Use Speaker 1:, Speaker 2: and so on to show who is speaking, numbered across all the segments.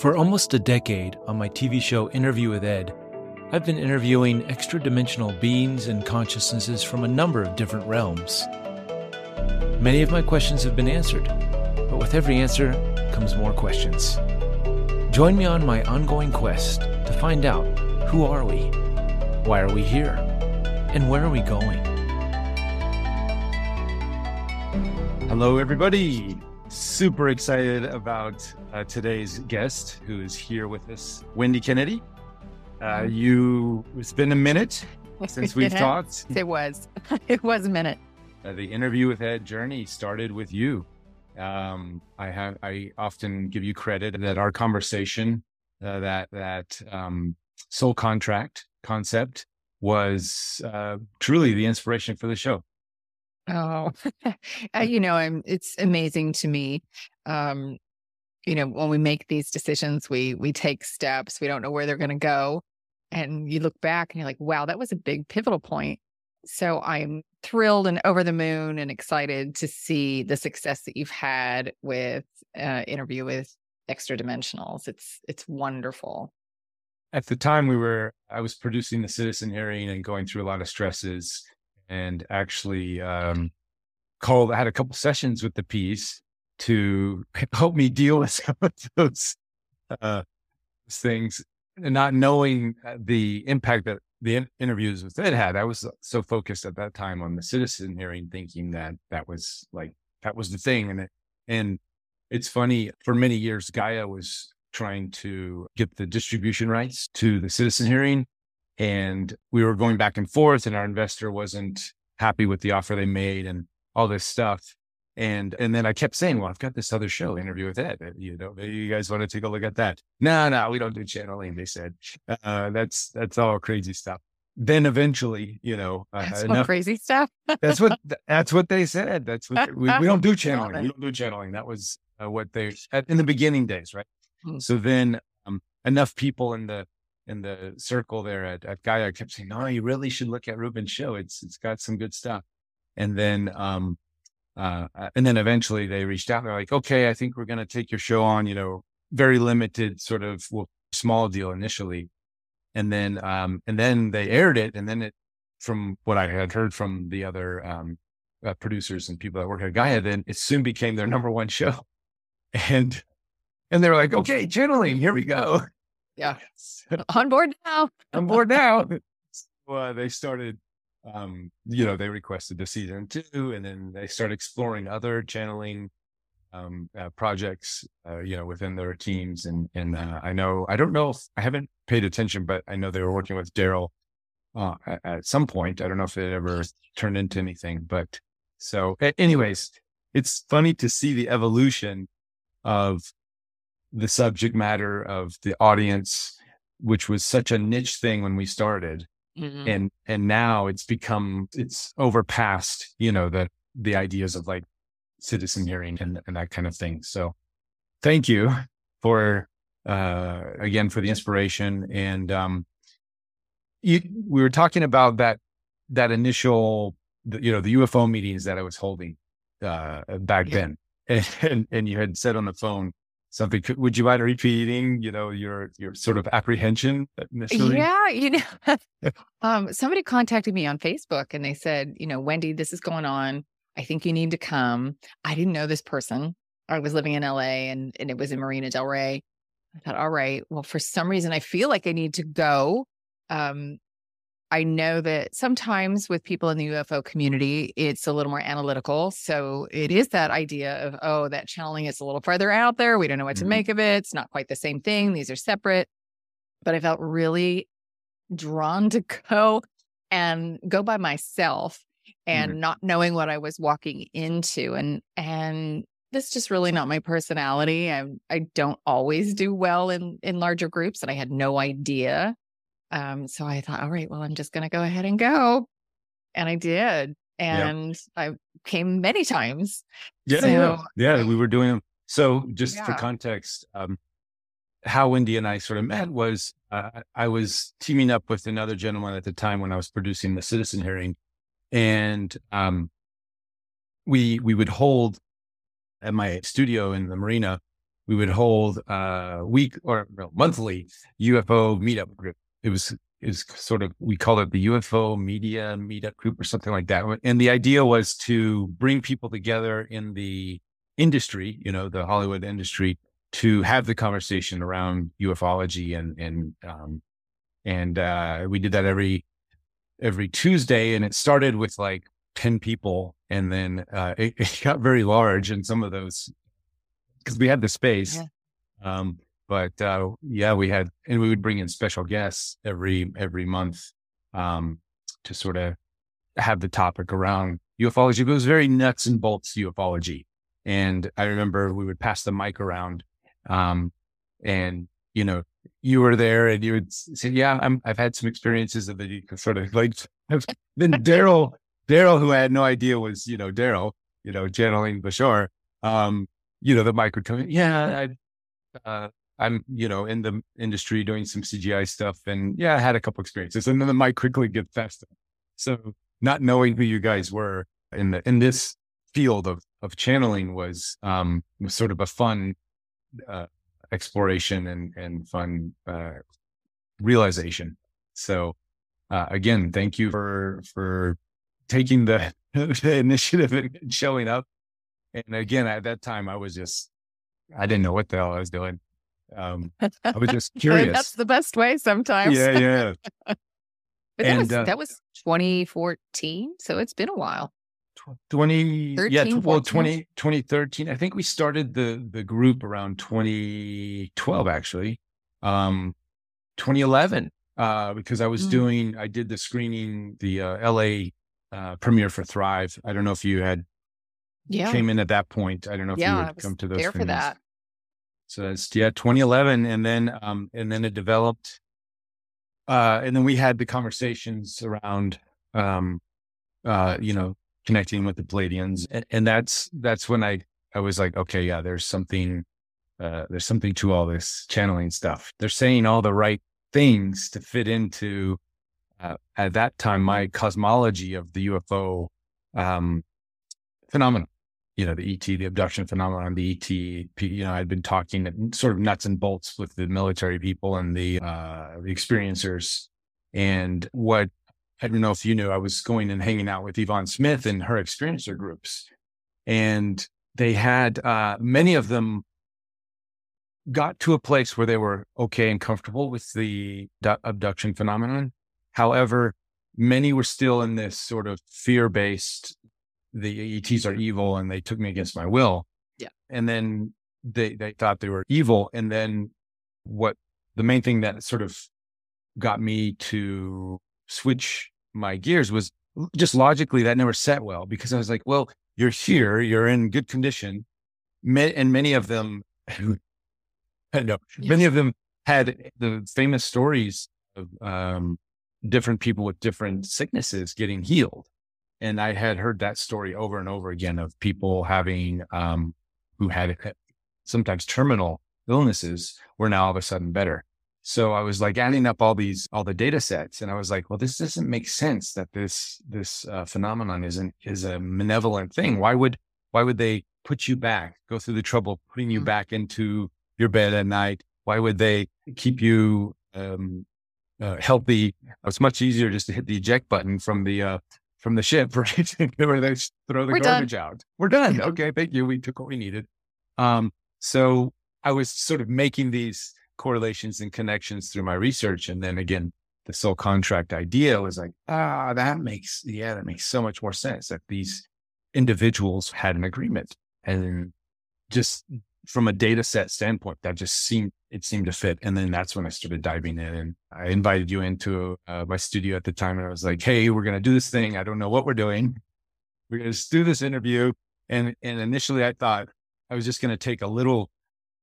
Speaker 1: For almost a decade on my TV show Interview with Ed, I've been interviewing extra dimensional beings and consciousnesses from a number of different realms. Many of my questions have been answered, but with every answer comes more questions. Join me on my ongoing quest to find out who are we, why are we here, and where are we going? Hello, everybody. Super excited about uh, today's guest who is here with us, Wendy Kennedy. Uh, you, it's been a minute since we've talked.
Speaker 2: It was. It was a minute.
Speaker 1: Uh, the interview with Ed journey started with you. Um, I have, I often give you credit that our conversation, uh, that, that, um, soul contract concept was, uh, truly the inspiration for the show.
Speaker 2: Oh, you know, I'm, it's amazing to me. Um, you know, when we make these decisions, we, we take steps, we don't know where they're going to go. And you look back and you're like, wow, that was a big pivotal point. So I'm thrilled and over the moon and excited to see the success that you've had with uh, interview with extra dimensionals. It's it's wonderful.
Speaker 1: At the time we were I was producing the citizen hearing and going through a lot of stresses and actually um, called. Had a couple sessions with the P's to help me deal with some of those uh, things, and not knowing uh, the impact that the in- interviews with Ed had. I was so focused at that time on the citizen hearing, thinking that that was like that was the thing, and it, and it's funny. For many years, Gaia was trying to get the distribution rights to the citizen hearing and we were going back and forth and our investor wasn't happy with the offer they made and all this stuff and and then I kept saying, "Well, I've got this other show, interview with Ed. You know, maybe you guys want to take a look at that." No, no, we don't do channeling. They said uh, that's that's all crazy stuff. Then eventually, you know,
Speaker 2: uh, that's enough, crazy stuff.
Speaker 1: that's what that's what they said. That's what we, we don't do channeling. We don't do channeling. That was uh, what they in the beginning days, right? Hmm. So then um, enough people in the in the circle there at, at Gaia kept saying, no, you really should look at Reuben's show. It's, it's got some good stuff. And then, um, uh, uh and then eventually they reached out. They're like, okay, I think we're going to take your show on, you know, very limited sort of well, small deal initially. And then, um, and then they aired it. And then it, from what I had heard from the other, um, uh, producers and people that work at Gaia, then it soon became their number one show. And, and they were like, okay, channeling, here we go.
Speaker 2: Yeah. On board now.
Speaker 1: On board now. so, uh, they started, um, you know, they requested the season two and then they started exploring other channeling, um, uh, projects, uh, you know, within their teams. And, and, uh, I know, I don't know if I haven't paid attention, but I know they were working with Darryl, uh, at, at some point. I don't know if it ever turned into anything, but so anyways, it's funny to see the evolution of the subject matter of the audience, which was such a niche thing when we started. Mm-hmm. And and now it's become it's overpassed, you know, the the ideas of like citizen hearing and, and that kind of thing. So thank you for uh again for the inspiration. And um you we were talking about that that initial you know the UFO meetings that I was holding uh back yeah. then. And, and and you had said on the phone something would you mind repeating you know your your sort of apprehension initially?
Speaker 2: Yeah you know um somebody contacted me on facebook and they said you know wendy this is going on. I think you need to come. I didn't know this person. I was living in la and and it was in marina del rey. I thought all right well for some reason i feel like i need to go. Um I know that sometimes with people in the UFO community, it's a little more analytical. So it is that idea of, oh, that channeling is a little farther out there. We don't know what mm-hmm. to make of it. It's not quite the same thing. These are separate. But I felt really drawn to go and go by myself and mm-hmm. not knowing what I was walking into. And, and, that's just really not my personality. I I don't always do well in in larger groups, and I had no idea um, so I thought, all right, well, I'm just going to go ahead and go. And I did. And yep. I came many times.
Speaker 1: Yeah. So, yeah. yeah. We were doing them. So just yeah. for context, um, how Wendy and I sort of met was uh, I was teaming up with another gentleman at the time when I was producing the citizen hearing. And um, we we would hold at my studio in the marina we would hold a week or no, monthly UFO meetup group. It was it was sort of we call it the UFO media meetup group or something like that. And the idea was to bring people together in the industry, you know, the Hollywood industry, to have the conversation around ufology and and um, and uh, we did that every every Tuesday, and it started with like ten people, and then uh, it, it, got very large, and some of those because we had the space. Yeah. Um, but uh, yeah, we had, and we would bring in special guests every every month um, to sort of have the topic around ufology. But it was very nuts and bolts ufology. And I remember we would pass the mic around, um, and you know, you were there, and you would say, "Yeah, I'm, I've had some experiences," then you sort of like, then Darryl, Darryl, who I had no idea was, you know, Darryl, you know, channeling Bashar. Um, you know, the mic would come in. Yeah, I, uh, I'm, you know, in the industry doing some CGI stuff and yeah, I had a couple experiences and then the mic quickly get faster. So not knowing who you guys were in the, in this field of, of channeling was, um, was sort of a fun, uh, exploration and, and fun, uh, realization. So, uh, again, thank you for, for taking the, the initiative and showing up. And again, at that time, I was just, I didn't know what the hell I was doing. Um, I was just curious.
Speaker 2: That's the best way sometimes.
Speaker 1: Yeah, yeah.
Speaker 2: but that, and, was, uh, that was 2014. So it's been a while.
Speaker 1: 20 13, yeah well 20 2013 i think we started the the group around 2012 actually um 2011 uh because i was mm. doing i did the screening the uh la uh premiere for thrive i don't know if you had yeah came in at that point i don't know if yeah, you would come to those
Speaker 2: there for that
Speaker 1: so it's yeah, 2011, and then um, and then it developed, uh, and then we had the conversations around, um, uh, you know, connecting with the Pleiadians, and, and that's that's when I I was like, okay, yeah, there's something, uh, there's something to all this channeling stuff. They're saying all the right things to fit into, uh, at that time, my cosmology of the UFO um, phenomenon you know, the ET, the abduction phenomenon, the ET, you know, I'd been talking sort of nuts and bolts with the military people and the, uh, the experiencers. And what, I don't know if you knew, I was going and hanging out with Yvonne Smith and her experiencer groups. And they had, uh, many of them got to a place where they were okay and comfortable with the abduction phenomenon. However, many were still in this sort of fear based the ETs are evil and they took me against my will.
Speaker 2: Yeah.
Speaker 1: And then they, they thought they were evil. And then what the main thing that sort of got me to switch my gears was just logically that never set well because I was like, well, you're here, you're in good condition. And many of them, know, many of them had the famous stories of um, different people with different sicknesses getting healed. And I had heard that story over and over again of people having, um, who had sometimes terminal illnesses were now all of a sudden better. So I was like adding up all these, all the data sets. And I was like, well, this doesn't make sense that this, this uh, phenomenon isn't, is a malevolent thing. Why would, why would they put you back, go through the trouble of putting you mm. back into your bed at night? Why would they keep you, um, uh, healthy? It's much easier just to hit the eject button from the, uh, from the ship, right? Where they throw the We're garbage done. out. We're done. Okay, thank you. We took what we needed. Um, so I was sort of making these correlations and connections through my research. And then again, the soul contract idea was like, ah, that makes, yeah, that makes so much more sense that these individuals had an agreement. And just from a data set standpoint, that just seemed it seemed to fit. And then that's when I started diving in. And I invited you into uh, my studio at the time, and I was like, "Hey, we're gonna do this thing. I don't know what we're doing. We're gonna do this interview." And and initially, I thought I was just gonna take a little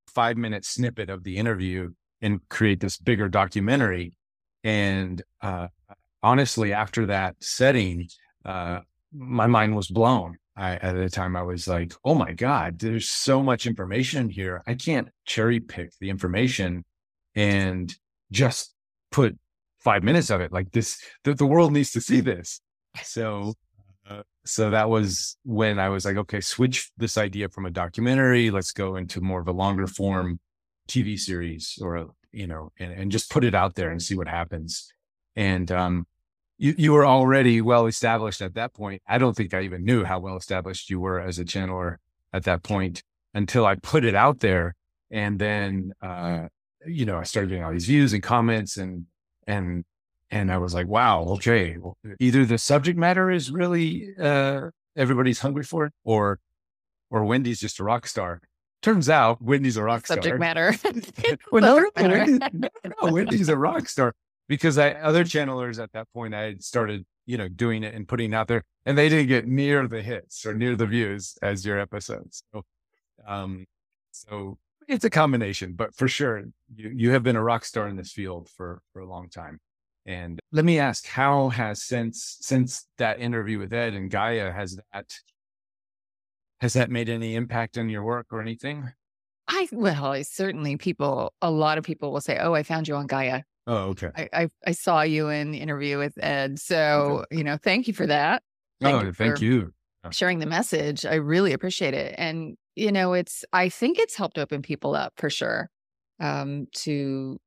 Speaker 1: five minute snippet of the interview and create this bigger documentary. And uh, honestly, after that setting, uh, my mind was blown. I, at the time, I was like, oh my God, there's so much information here. I can't cherry pick the information and just put five minutes of it. Like this, the, the world needs to see this. So Uh, so that was when I was like, okay, switch this idea from a documentary. Let's go into more of a longer form TV series or, you know, and, and just put it out there and see what happens. And, um, you, you were already well established at that point. I don't think I even knew how well established you were as a channeler at that point until I put it out there. And then, uh, you know, I started getting all these views and comments and, and and I was like, wow, okay, either the subject matter is really uh, everybody's hungry for it, or or Wendy's just a rock star. Turns out Wendy's a rock star.
Speaker 2: subject
Speaker 1: star.
Speaker 2: Matter.
Speaker 1: well, no, no, Wendy's, no, Wendy's a rock star because I other channelers at that point I had started, you know, doing it and putting it out there, and they didn't get near the hits or near the views as your episodes. So, um, so it's a combination, but for sure, you you have been a rock star in this field for for a long time. And let me ask, how has since since that interview with Ed and Gaia has that has that made any impact on your work or anything?
Speaker 2: I well, I certainly people a lot of people will say, "Oh, I found you on Gaia."
Speaker 1: Oh, okay.
Speaker 2: I I, I saw you in the interview with Ed, so okay. you know, thank you for that.
Speaker 1: Thank oh, you thank you.
Speaker 2: Sharing the message, I really appreciate it, and you know, it's I think it's helped open people up for sure um, to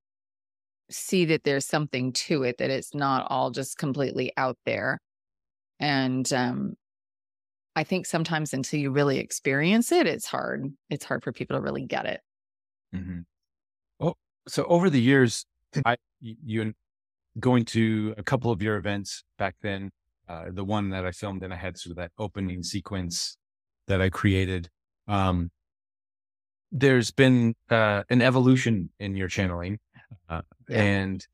Speaker 2: see that there's something to it, that it's not all just completely out there. And um, I think sometimes until you really experience it, it's hard. It's hard for people to really get it.
Speaker 1: Mm-hmm. Oh, so over the years, I you going to a couple of your events back then. Uh, the one that I filmed and I had sort of that opening sequence that I created. Um, there's been uh, an evolution in your channeling uh, yeah. and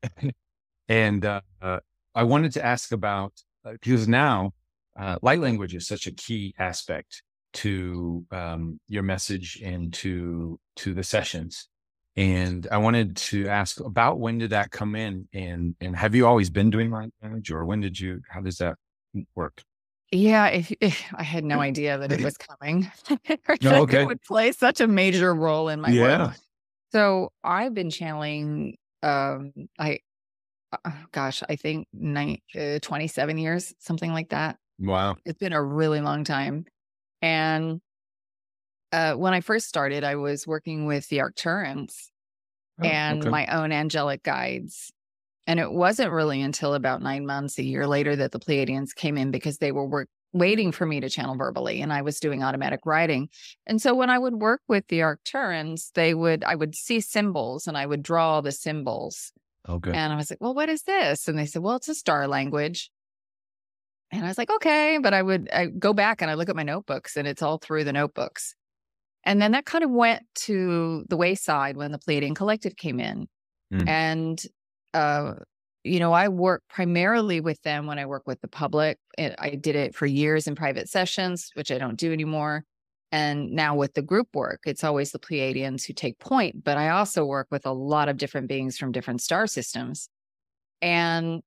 Speaker 1: and uh, uh, I wanted to ask about uh, because now uh, light language is such a key aspect to um, your message and to to the sessions. And I wanted to ask about when did that come in, and and have you always been doing light language, or when did you? How does that work?
Speaker 2: Yeah, if, if I had no idea that it was coming,
Speaker 1: no, okay.
Speaker 2: it would play such a major role in my yeah. work. So I've been channeling, um, I, uh, gosh, I think nine, uh, 27 years, something like that.
Speaker 1: Wow.
Speaker 2: It's been a really long time. And uh, when I first started, I was working with the Arcturans oh, and okay. my own angelic guides. And it wasn't really until about nine months, a year later, that the Pleiadians came in because they were work, waiting for me to channel verbally and I was doing automatic writing. And so when I would work with the Arcturans, they would I would see symbols and I would draw the symbols.
Speaker 1: Okay.
Speaker 2: And I was like, "Well, what is this?" And they said, "Well, it's a star language." And I was like, "Okay," but I would I go back and I look at my notebooks and it's all through the notebooks. And then that kind of went to the wayside when the Pleiadian Collective came in. Mm. And uh, you know, I work primarily with them when I work with the public. It, I did it for years in private sessions, which I don't do anymore. And now with the group work, it's always the Pleiadians who take point. But I also work with a lot of different beings from different star systems. And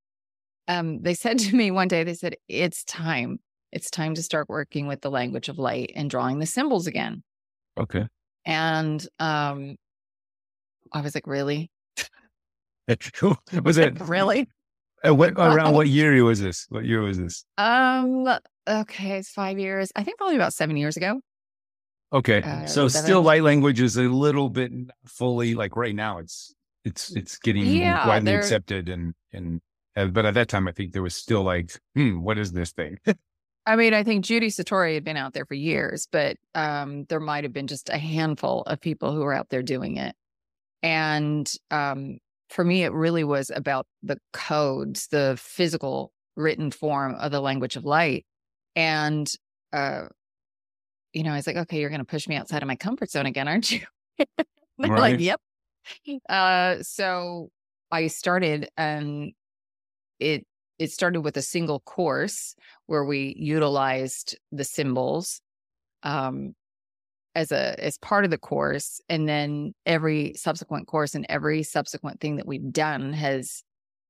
Speaker 2: um, they said to me one day, they said, It's time. It's time to start working with the language of light and drawing the symbols again.
Speaker 1: Okay.
Speaker 2: And um, I was like, Really?
Speaker 1: was it
Speaker 2: really?
Speaker 1: Uh, what, around what year was this? What year was this?
Speaker 2: Um. Okay, it's five years. I think probably about seven years ago.
Speaker 1: Okay, uh, so seven. still light language is a little bit fully like right now. It's it's it's getting yeah, widely accepted and and uh, but at that time I think there was still like, hmm, what is this thing?
Speaker 2: I mean, I think Judy Satori had been out there for years, but um, there might have been just a handful of people who were out there doing it. And um, for me, it really was about the codes, the physical written form of the language of light. And, uh, you know, I was like, okay, you're going to push me outside of my comfort zone again, aren't you? They're right. like, yep. Uh, so I started and it, it started with a single course where we utilized the symbols um, as a as part of the course and then every subsequent course and every subsequent thing that we've done has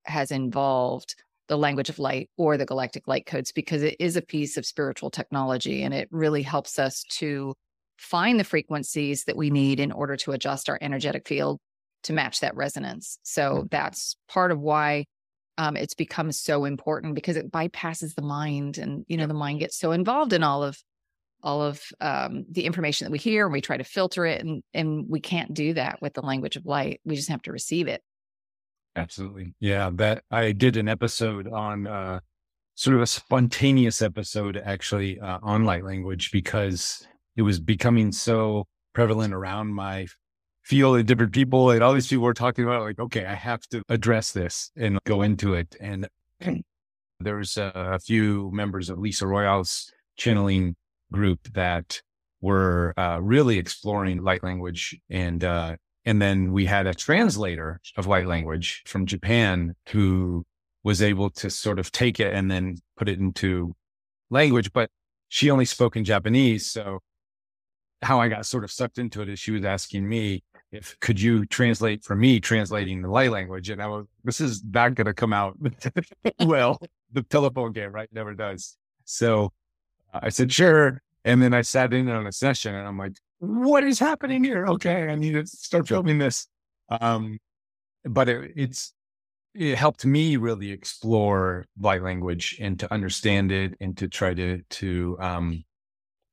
Speaker 2: has involved the language of light or the galactic light codes because it is a piece of spiritual technology and it really helps us to find the frequencies that we need in order to adjust our energetic field to match that resonance. So that's part of why um, it's become so important because it bypasses the mind and you know the mind gets so involved in all of all of um, the information that we hear and we try to filter it and and we can't do that with the language of light. We just have to receive it.
Speaker 1: Absolutely. Yeah that i did an episode on uh sort of a spontaneous episode actually uh, on light language because it was becoming so prevalent around my field and different people and all these people were talking about like okay i have to address this and go into it. And there's a, a few members of Lyssa Royal's channeling group that were uh, really exploring light language and uh, and then we had a translator of light language from japan who was able to sort of take it and then put it into language but she only spoke in japanese so how i got sort of sucked into it is she was asking me if could you translate for me translating the light language? And i was this is not going to come out well. The telephone game right? Never does. So i said sure. And then i sat in on a session and i'm like what is happening here? Okay i need to start filming this. Um but it, it's it helped me really explore light language and to understand it and to try to to um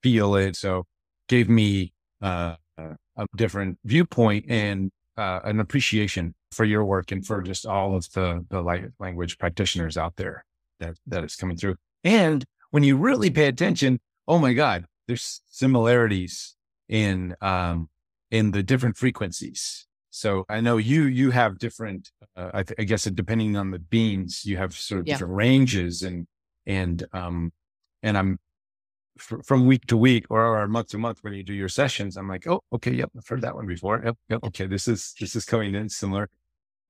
Speaker 1: feel it. So gave me uh a different viewpoint and uh, an appreciation for your work and for just all of the the language practitioners out there that that is coming through. And when you really pay attention, oh my God, there's similarities in um in the different frequencies. So I know you you have different. Uh, I, th- I, guess depending on the beans, you have sort of yeah. different ranges and and um and I'm from week to week or, or month to month when you do your sessions, I'm like, oh, okay, yep, I've heard that one before. Yep, yep, okay, this is this is coming in similar.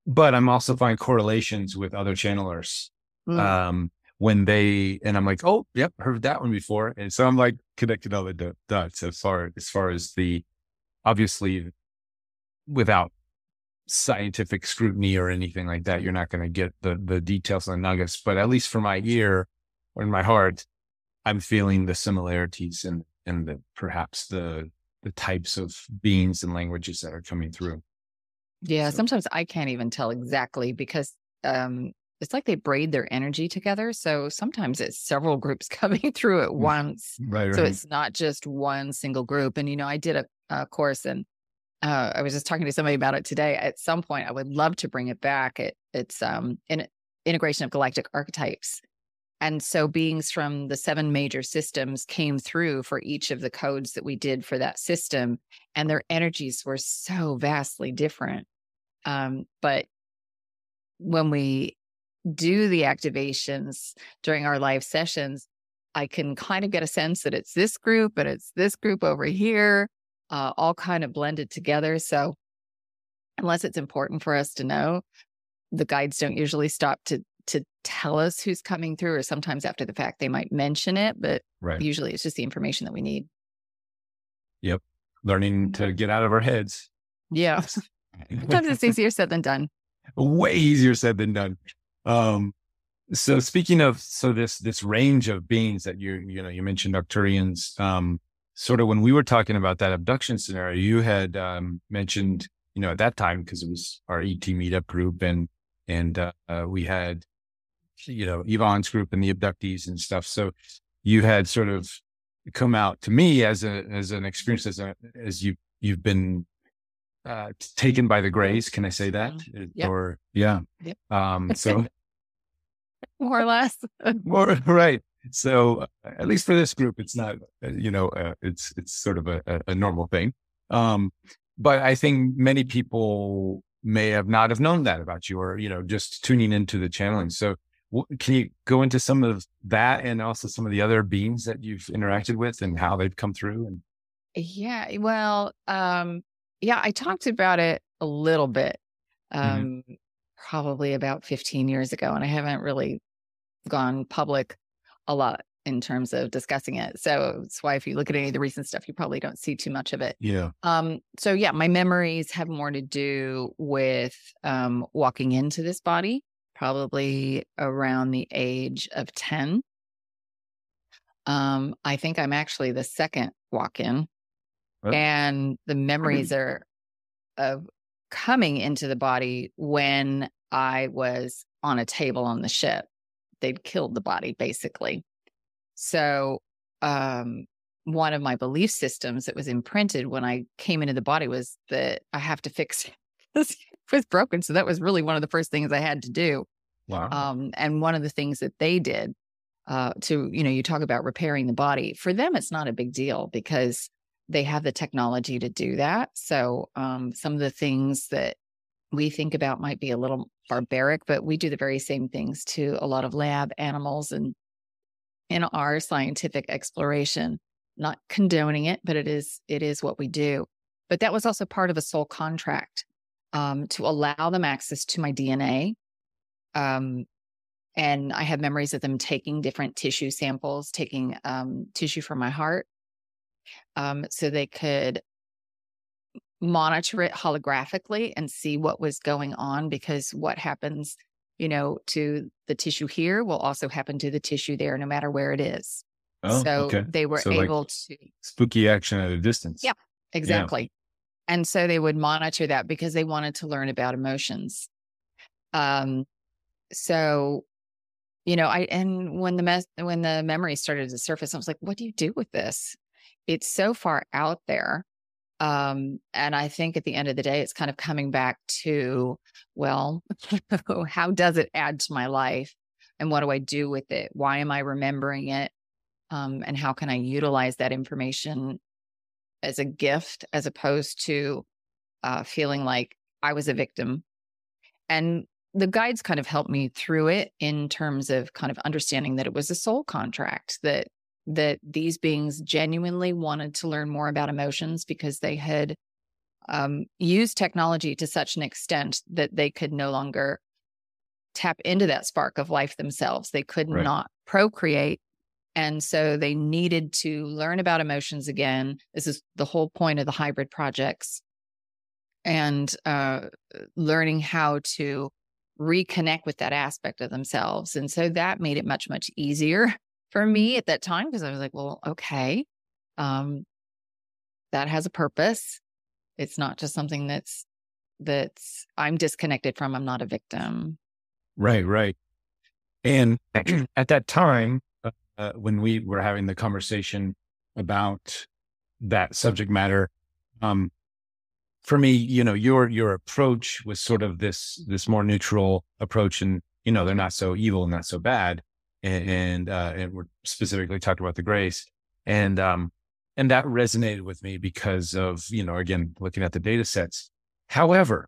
Speaker 1: But I'm also finding correlations with other channelers. Mm. Um, when they and I'm like, oh, yep, heard that one before. And so I'm like connecting all the dots as far as far as the obviously without scientific scrutiny or anything like that, you're not going to get the the details and nuggets. But at least for my ear or in my heart, I'm feeling the similarities and and the perhaps the the types of beings and languages that are coming through.
Speaker 2: Yeah, so. sometimes I can't even tell exactly because um it's like they braid their energy together. So sometimes it's several groups coming through at mm, once.
Speaker 1: Right.
Speaker 2: So it's not just one single group. And you know, I did a, a course and uh, I was just talking to somebody about it today. At some point, I would love to bring it back. It, it's um, an integration of galactic archetypes, and so beings from the seven major systems came through for each of the codes that we did for that system. And their energies were so vastly different. Um, but when we do the activations during our live sessions, I can kind of get a sense that it's this group and it's this group over here, uh, all kind of blended together. So, unless it's important for us to know, the guides don't usually stop to to tell us who's coming through, or sometimes after the fact they might mention it, but right. usually it's just the information that we need.
Speaker 1: Yep. Learning to get out of our heads.
Speaker 2: Yeah. sometimes it's easier said than done.
Speaker 1: Way easier said than done. Um, so speaking of so this this range of beings that you you know you mentioned Arcturians, um, sort of when we were talking about that abduction scenario, you had um, mentioned you know at that time because it was our ET meetup group and and uh, uh, we had you know, Yvonne's group and the abductees and stuff. So you had sort of come out to me as a as an experience as a, as you you've been uh, taken by the grays. Can I say that?
Speaker 2: Mm-hmm. Yep.
Speaker 1: Or yeah.
Speaker 2: Yep.
Speaker 1: Um. So
Speaker 2: more or less.
Speaker 1: more right. So at least for this group, it's not. Uh, you know, uh, it's it's sort of a, a normal thing. Um. But I think many people may have not have known that about you, or you know, just tuning into the channeling. So can you go into some of that and also some of the other beings that you've interacted with and how they've come through and
Speaker 2: yeah well um yeah i talked about it a little bit mm-hmm. um mm-hmm. probably about 15 years ago and i haven't really gone public a lot in terms of discussing it so that's why if you look at any of the recent stuff you probably don't see too much of it
Speaker 1: yeah
Speaker 2: um so yeah my memories have more to do with um walking into this body probably around the age of 10. Um, I think I'm actually the second walk in. And the memories are of coming into the body when I was on a table on the ship. They'd killed the body basically. So, um, one of my belief systems that was imprinted when I came into the body was that I have to fix it. Was broken. So that was really one of the first things I had to do.
Speaker 1: Wow.
Speaker 2: Um, and one of the things that they did uh, to, you know, you talk about repairing the body. For them, it's not a big deal because they have the technology to do that. So um, some of the things that we think about might be a little barbaric, but we do the very same things to a lot of lab animals and in our scientific exploration not condoning it, but it is it is what we do. But that was also part of a soul contract um, to allow them access to my DNA. Um, and I have memories of them taking different tissue samples, taking um, tissue from my heart, um, so they could monitor it holographically and see what was going on. Because what happens, you know, to the tissue here will also happen to the tissue there, no matter where it is.
Speaker 1: Oh,
Speaker 2: so
Speaker 1: okay.
Speaker 2: they were
Speaker 1: So, like,
Speaker 2: able to,
Speaker 1: Spooky action at a distance.
Speaker 2: Yeah. exactly. And so they would monitor that because they wanted to learn about emotions. Um, so, you know, I, and when the mess, when the memory started to surface, I was like, what do you do with this? It's so far out there. Um, and I think at the end of the day, it's kind of coming back to, well, how does it add to my life? And what do I do with it? Why am I remembering it? um, and how can I utilize that information as a gift as opposed to uh, feeling like I was a victim. And the guides kind of helped me through it in terms of kind of understanding that it was a soul contract that that these beings genuinely wanted to learn more about emotions because they had um, used technology to such an extent that they could no longer tap into that spark of life themselves. They could
Speaker 1: Right.
Speaker 2: not procreate and so they needed to learn about emotions again. This is the whole point of the hybrid projects and uh, learning how to reconnect with that aspect of themselves. And so that made it much, much easier for me at that time because I was like, well, okay, um, that has a purpose. It's not just something that's that's I'm disconnected from. I'm not a victim.
Speaker 1: Right, right. And at that time, uh, when we were having the conversation about that subject matter, um, for me, you know, your your approach was sort of this this more neutral approach, and you know, they're not so evil, and not so bad, and and, uh, and we're specifically talked about the grays, and um, and that resonated with me because of you know, again, looking at the data sets. However,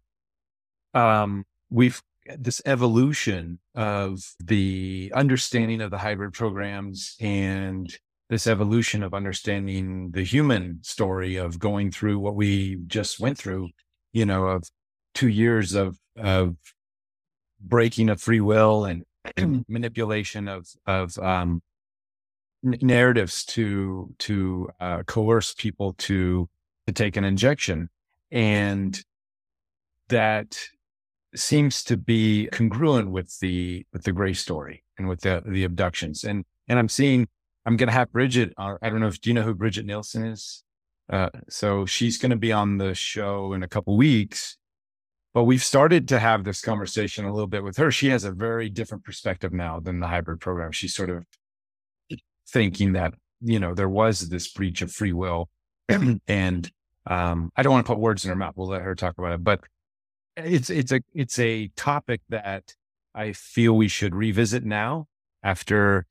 Speaker 1: um, we've this evolution of the understanding of the hybrid programs and this evolution of understanding the human story of going through what we just went through, you know, of two years of, of breaking of free will and manipulation of, of, um, n- narratives to, to, uh, coerce people to, to take an injection. And that seems to be congruent with the with the gray story and with the the abductions. And and i'm seeing i'm gonna have bridget uh, i don't know if do you know who bridget nielsen is? Uh so she's gonna be on the show in a couple weeks but we've started to have this conversation a little bit with her. She has a very different perspective now than the hybrid program. She's sort of thinking that you know there was this breach of free will and um i don't want to put words in her mouth. We'll let her talk about it. But it's it's a it's a topic that I feel we should revisit now after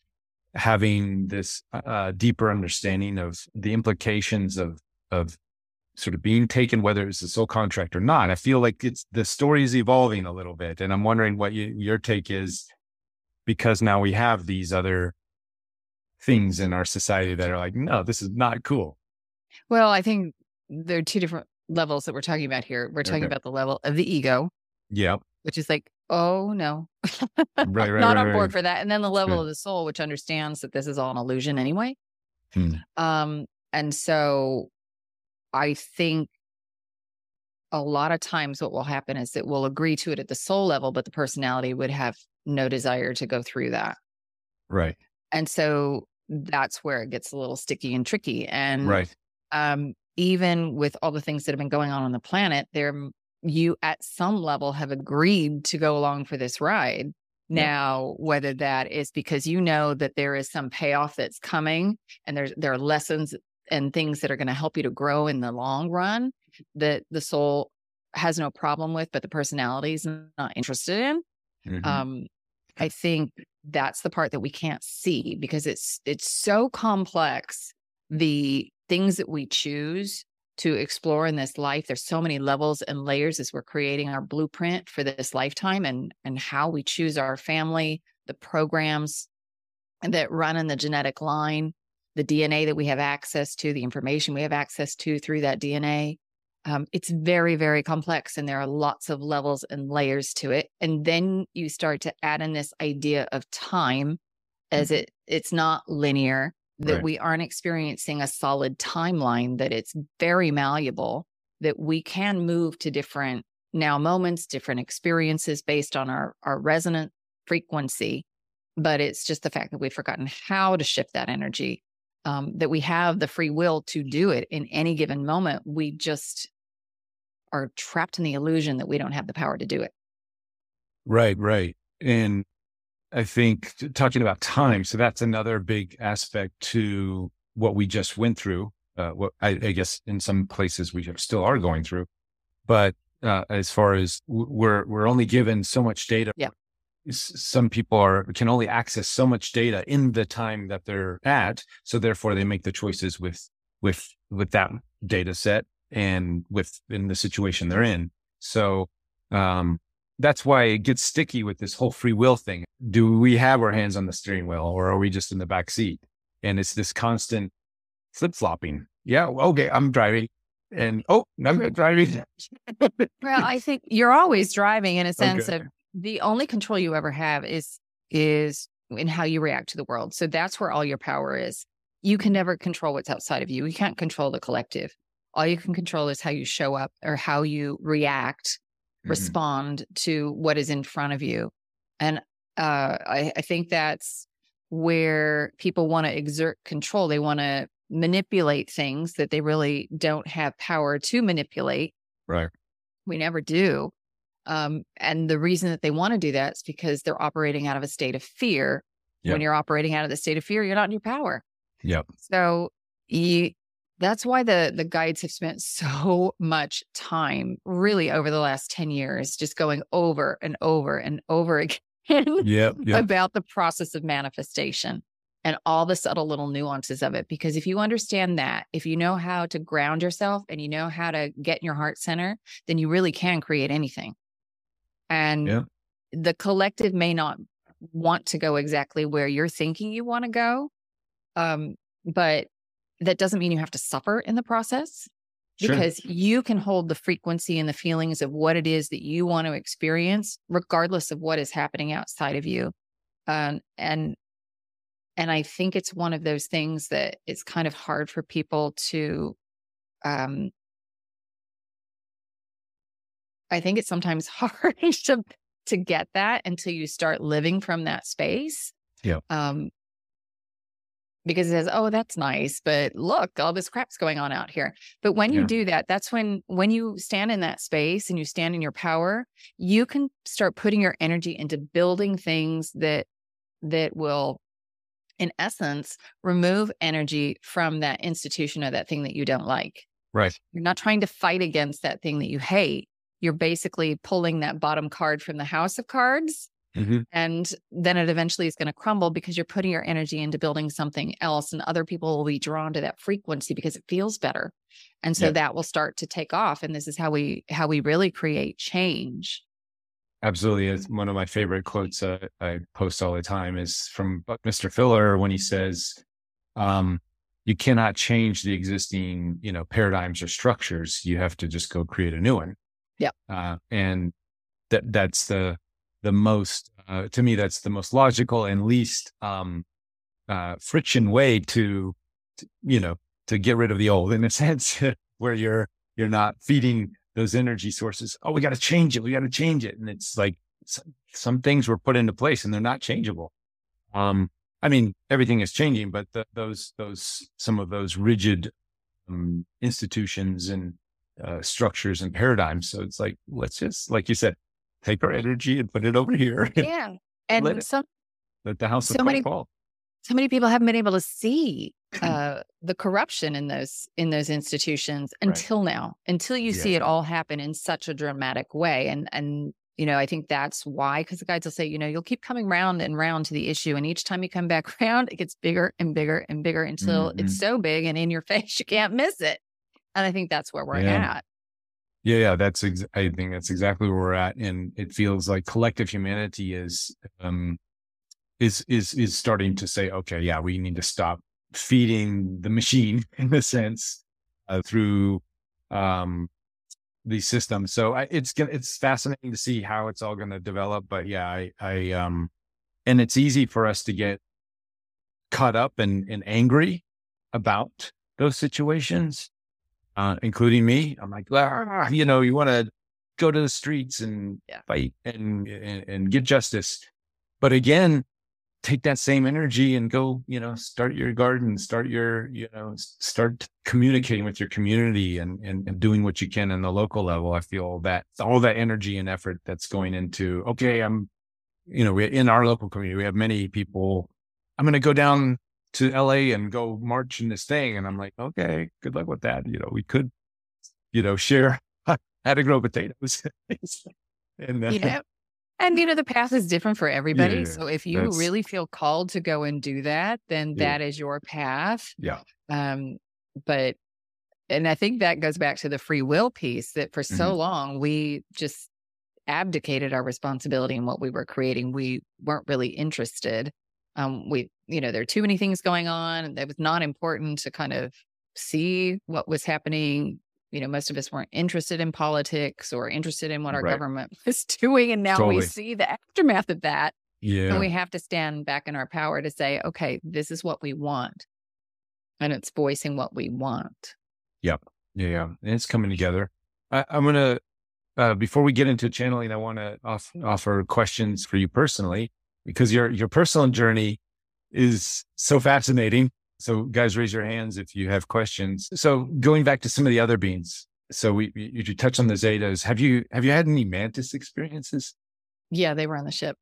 Speaker 1: having this uh, deeper understanding of the implications of of sort of being taken, whether it's a soul contract or not. I feel like it's the story is evolving a little bit, and I'm wondering what you, your take is because now we have these other things in our society that are like, no, this is not cool.
Speaker 2: Well, I think there are two different levels that we're talking about here. We're talking
Speaker 1: Okay.
Speaker 2: about the level of the ego,
Speaker 1: Yep.
Speaker 2: which is like, oh no,
Speaker 1: Right. Right.
Speaker 2: not
Speaker 1: right,
Speaker 2: on board
Speaker 1: right.
Speaker 2: for that. And then the level of the soul, which understands that this is all an illusion anyway.
Speaker 1: Hmm.
Speaker 2: Um, and so I think a lot of times what will happen is that we'll agree to it at the soul level, but the personality would have no desire to go through that.
Speaker 1: Right.
Speaker 2: And so that's where it gets a little sticky and tricky. And
Speaker 1: Right.
Speaker 2: um, even with all the things that have been going on on the planet, there you at some level have agreed to go along for this ride. Now, whether that is because you know that there is some payoff that's coming and there's there are lessons and things that are going to help you to grow in the long run that the soul has no problem with, but the personality is not interested in. Mm-hmm. Um, I think that's the part that we can't see because it's it's so complex. The things that we choose to explore in this life. There's so many levels and layers as we're creating our blueprint for this lifetime and and how we choose our family, the programs that run in the genetic line, the DNA that we have access to, the information we have access to through that DNA. Um, it's very, very complex, and there are lots of levels and layers to it. And then you start to add in this idea of time, as mm-hmm. it it's not linear that right. we aren't experiencing a solid timeline, that it's very malleable, that we can move to different now moments, different experiences based on our, our resonant frequency. But it's just the fact that we've forgotten how to shift that energy, um, that we have the free will to do it in any given moment. We just are trapped in the illusion that we don't have the power to do it.
Speaker 1: Right, right. And I think talking about time. So that's another big aspect to what we just went through. Uh, what I, I, guess in some places we still are going through, but uh, as far as we're we're only given so much data.
Speaker 2: Yeah.
Speaker 1: Some people are can only access so much data in the time that they're at, so therefore they make the choices with with with that data set and with in the situation they're in. So um, that's why it gets sticky with this whole free will thing. Do we have our hands on the steering wheel or are we just in the back seat? And it's this constant flip flopping. Yeah, okay, I'm driving. And oh, I'm driving.
Speaker 2: well, I think you're always driving in a sense okay. of the only control you ever have is is in how you react to the world. So that's where all your power is. You can never control what's outside of you. You can't control the collective. All you can control is how you show up or how you react mm-hmm. respond to what is in front of you. And uh, I, I think that's where people want to exert control. They want to manipulate things that they really don't have power to manipulate.
Speaker 1: Right.
Speaker 2: We never do. Um, and the reason that they want to do that is because they're operating out of a state of fear. Yep. When you're operating out of the state of fear, you're not in your power.
Speaker 1: Yep.
Speaker 2: So you that's why the the guides have spent so much time really over the last 10 years just going over and over and over again
Speaker 1: yep, yep.
Speaker 2: about the process of manifestation and all the subtle little nuances of it because if you understand that if you know how to ground yourself and you know how to get in your heart center then you really can create anything and yep. the collective may not want to go exactly where you're thinking you want to go um, but that doesn't mean you have to suffer in the process because sure. you can hold the frequency and the feelings of what it is that you want to experience regardless of what is happening outside of you. Um, and and i think it's one of those things that it's kind of hard for people to um i think it's sometimes hard to to get that until you start living from that space.
Speaker 1: Yeah.
Speaker 2: Um because it says, "Oh, that's nice, but look, all this crap's going on out here." But when you yeah. do that, that's when when you stand in that space and you stand in your power, you can start putting your energy into building things that that will in essence remove energy from that institution or that thing that you don't like.
Speaker 1: Right.
Speaker 2: You're not trying to fight against that thing that you hate. You're basically pulling that bottom card from the house of cards Mm-hmm. And then it eventually is going to crumble because you're putting your energy into building something else, and other people will be drawn to that frequency because it feels better. And so that will start to take off. And this is how we how we really create change.
Speaker 1: Absolutely. It's one of my favorite quotes uh, I post all the time is from Mr. Fuller when he says, um, you cannot change the existing, you know, paradigms or structures. You have to just go create a new one.
Speaker 2: Yeah.
Speaker 1: Uh, and that that's the the most uh, to me that's the most logical and least um, uh, friction way to, to, you know to get rid of the old in a sense where you're you're not feeding those energy sources oh we got to change it we got to change it and it's like some things were put into place and they're not changeable um i mean everything is changing but the, those those some of those rigid um, institutions and uh, structures and paradigms. So it's like, let's just, like you said, take our energy and put it over here.
Speaker 2: Yeah. And
Speaker 1: it-
Speaker 2: some
Speaker 1: Let the house
Speaker 2: So
Speaker 1: of
Speaker 2: many-
Speaker 1: fall.
Speaker 2: so many people haven't been able to see uh, the corruption in those in those institutions
Speaker 1: Right.
Speaker 2: until now until you see it all happen in such a dramatic way and and you know i think that's why because the guides will say you know you'll keep coming round and round to the issue and each time you come back round, it gets bigger and bigger and bigger until
Speaker 1: Mhm.
Speaker 2: it's so big and in your face you can't miss it and i think that's where we're
Speaker 1: Yeah.
Speaker 2: at
Speaker 1: Yeah, yeah, that's ex- I think that's exactly where we're at, and it feels like collective humanity is um is is is starting to say, okay, yeah, we need to stop feeding the machine in a sense uh, through um these systems. So I, it's it's fascinating to see how it's all going to develop. But yeah, I I um and it's easy for us to get caught up and and angry about those situations uh, including me. I'm like, "Ah," you know, you want to go to the streets and
Speaker 2: Yeah.
Speaker 1: fight and, and and get justice, but again, take that same energy and go, you know, start your garden, start your, you know, start communicating with your community and, and and doing what you can in the local level. I feel that all that energy and effort that's going into, okay, I'm, you know, we in our local community, we have many people. I'm going to go down to LA and go march in this thing. And I'm like, okay, good luck with that. You know, we could, you know, share how to grow potatoes. and uh,
Speaker 2: you know and you know the path is different for everybody
Speaker 1: yeah,
Speaker 2: so if you really feel called to go and do that then
Speaker 1: Yeah.
Speaker 2: that is your path
Speaker 1: yeah,
Speaker 2: um but and i think that goes back to the free will piece that for so
Speaker 1: Mhm.
Speaker 2: long we just abdicated our responsibility in what we were creating we weren't really interested um we you know there are too many things going on and it was not important to kind of see what was happening you know most of us weren't interested in politics or interested in what our
Speaker 1: Right.
Speaker 2: government was doing and now we see the aftermath of that
Speaker 1: yeah.
Speaker 2: and we have to stand back in our power to say, okay, this is what we want. And it's voicing what we want.
Speaker 1: Yeah, yeah, and it's coming together. I, I'm gonna uh, before we get into channeling, I want to off, offer questions for you personally because your your personal journey is so fascinating. So, guys, raise your hands if you have questions. So, going back to some of the other beings. So, we you, you touched on the Zetas. Have you have you had any mantis experiences?
Speaker 2: Yeah, they were on the ship.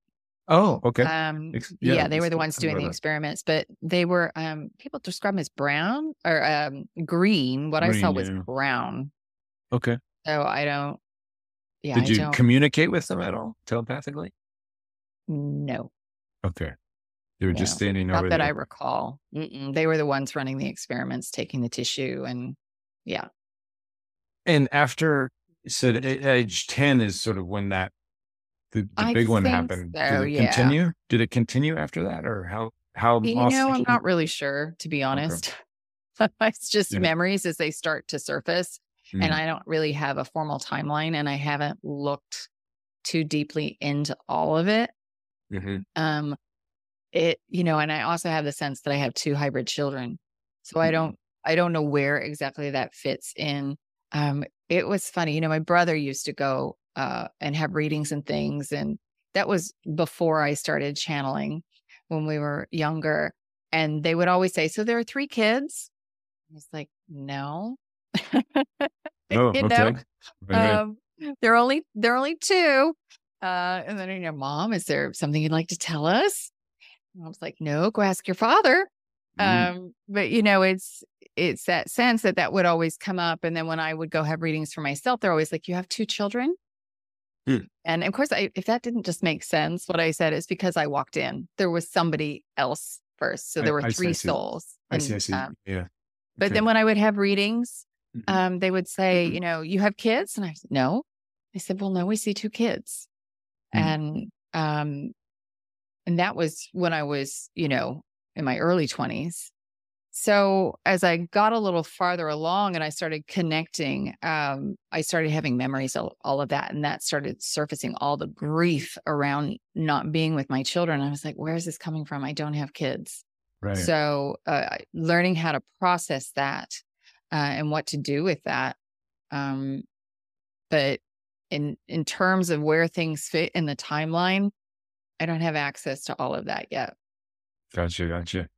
Speaker 1: Oh, okay.
Speaker 2: Um, yeah,
Speaker 1: yeah,
Speaker 2: they were the ones doing the experiments, but they were um people describe them as brown or um green. What I saw was
Speaker 1: yeah.
Speaker 2: brown.
Speaker 1: okay.
Speaker 2: So I don't yeah,
Speaker 1: Did
Speaker 2: I
Speaker 1: you
Speaker 2: don't
Speaker 1: communicate with them at all telepathically?
Speaker 2: no.
Speaker 1: Okay. They were just standing
Speaker 2: Not
Speaker 1: over
Speaker 2: that
Speaker 1: there.
Speaker 2: I recall. Mm-mm. They were the ones running the experiments, taking the tissue and yeah.
Speaker 1: And after so at age 10 is sort of when that the, the
Speaker 2: I
Speaker 1: big one happened.
Speaker 2: so,
Speaker 1: Did it
Speaker 2: yeah.
Speaker 1: continue? Did it continue after that or how how
Speaker 2: You
Speaker 1: often-
Speaker 2: know, I'm not really sure, to be honest. it's just
Speaker 1: Yeah.
Speaker 2: memories as they start to surface.
Speaker 1: Mm,
Speaker 2: And I don't really have a formal timeline and I haven't looked too deeply into all of it.
Speaker 1: Mhm.
Speaker 2: Um it, you know, and I also have the sense that I have two hybrid children. So I
Speaker 1: Mhm.
Speaker 2: don't I don't know where exactly that fits in. Um it was funny, you know, my brother used to go uh and have readings and things and that was before I started channeling when we were younger and they would always say, "So there are three kids?" I was like, "No."
Speaker 1: Oh,
Speaker 2: you know,
Speaker 1: Right, right.
Speaker 2: um, they're only they're only two. Uh, and then you know, mom, is there something you'd like to tell us? And I was like, no, go ask your father.
Speaker 1: Mm,
Speaker 2: Um, but you know, it's it's that sense that that would always come up. And then when I would go have readings for myself, they're always like, you have two children.
Speaker 1: Hmm.
Speaker 2: And of course, I, if that didn't just make sense, what I said is because I walked in, there was somebody else first. So there were
Speaker 1: I I
Speaker 2: three
Speaker 1: see.
Speaker 2: souls.
Speaker 1: I see, I see.
Speaker 2: um,
Speaker 1: yeah.
Speaker 2: but
Speaker 1: Okay.
Speaker 2: then when I would have readings,
Speaker 1: Mhm.
Speaker 2: um, they would say,
Speaker 1: Mhm.
Speaker 2: you know, you have kids? And I said, no. I said, well, no, we see two kids.
Speaker 1: Mm.
Speaker 2: And, um, and that was when I was, you know, in my early 20s. So as I got a little farther along and I started connecting, um, I started having memories of all of that. And that started surfacing all the grief around not being with my children. I was like, where is this coming from? I don't have kids.
Speaker 1: right.
Speaker 2: So, uh, learning how to process that uh, and what to do with that. Um, but in in terms of where things fit in the timeline, I don't have access to all of that yet.
Speaker 1: Gotcha, gotcha.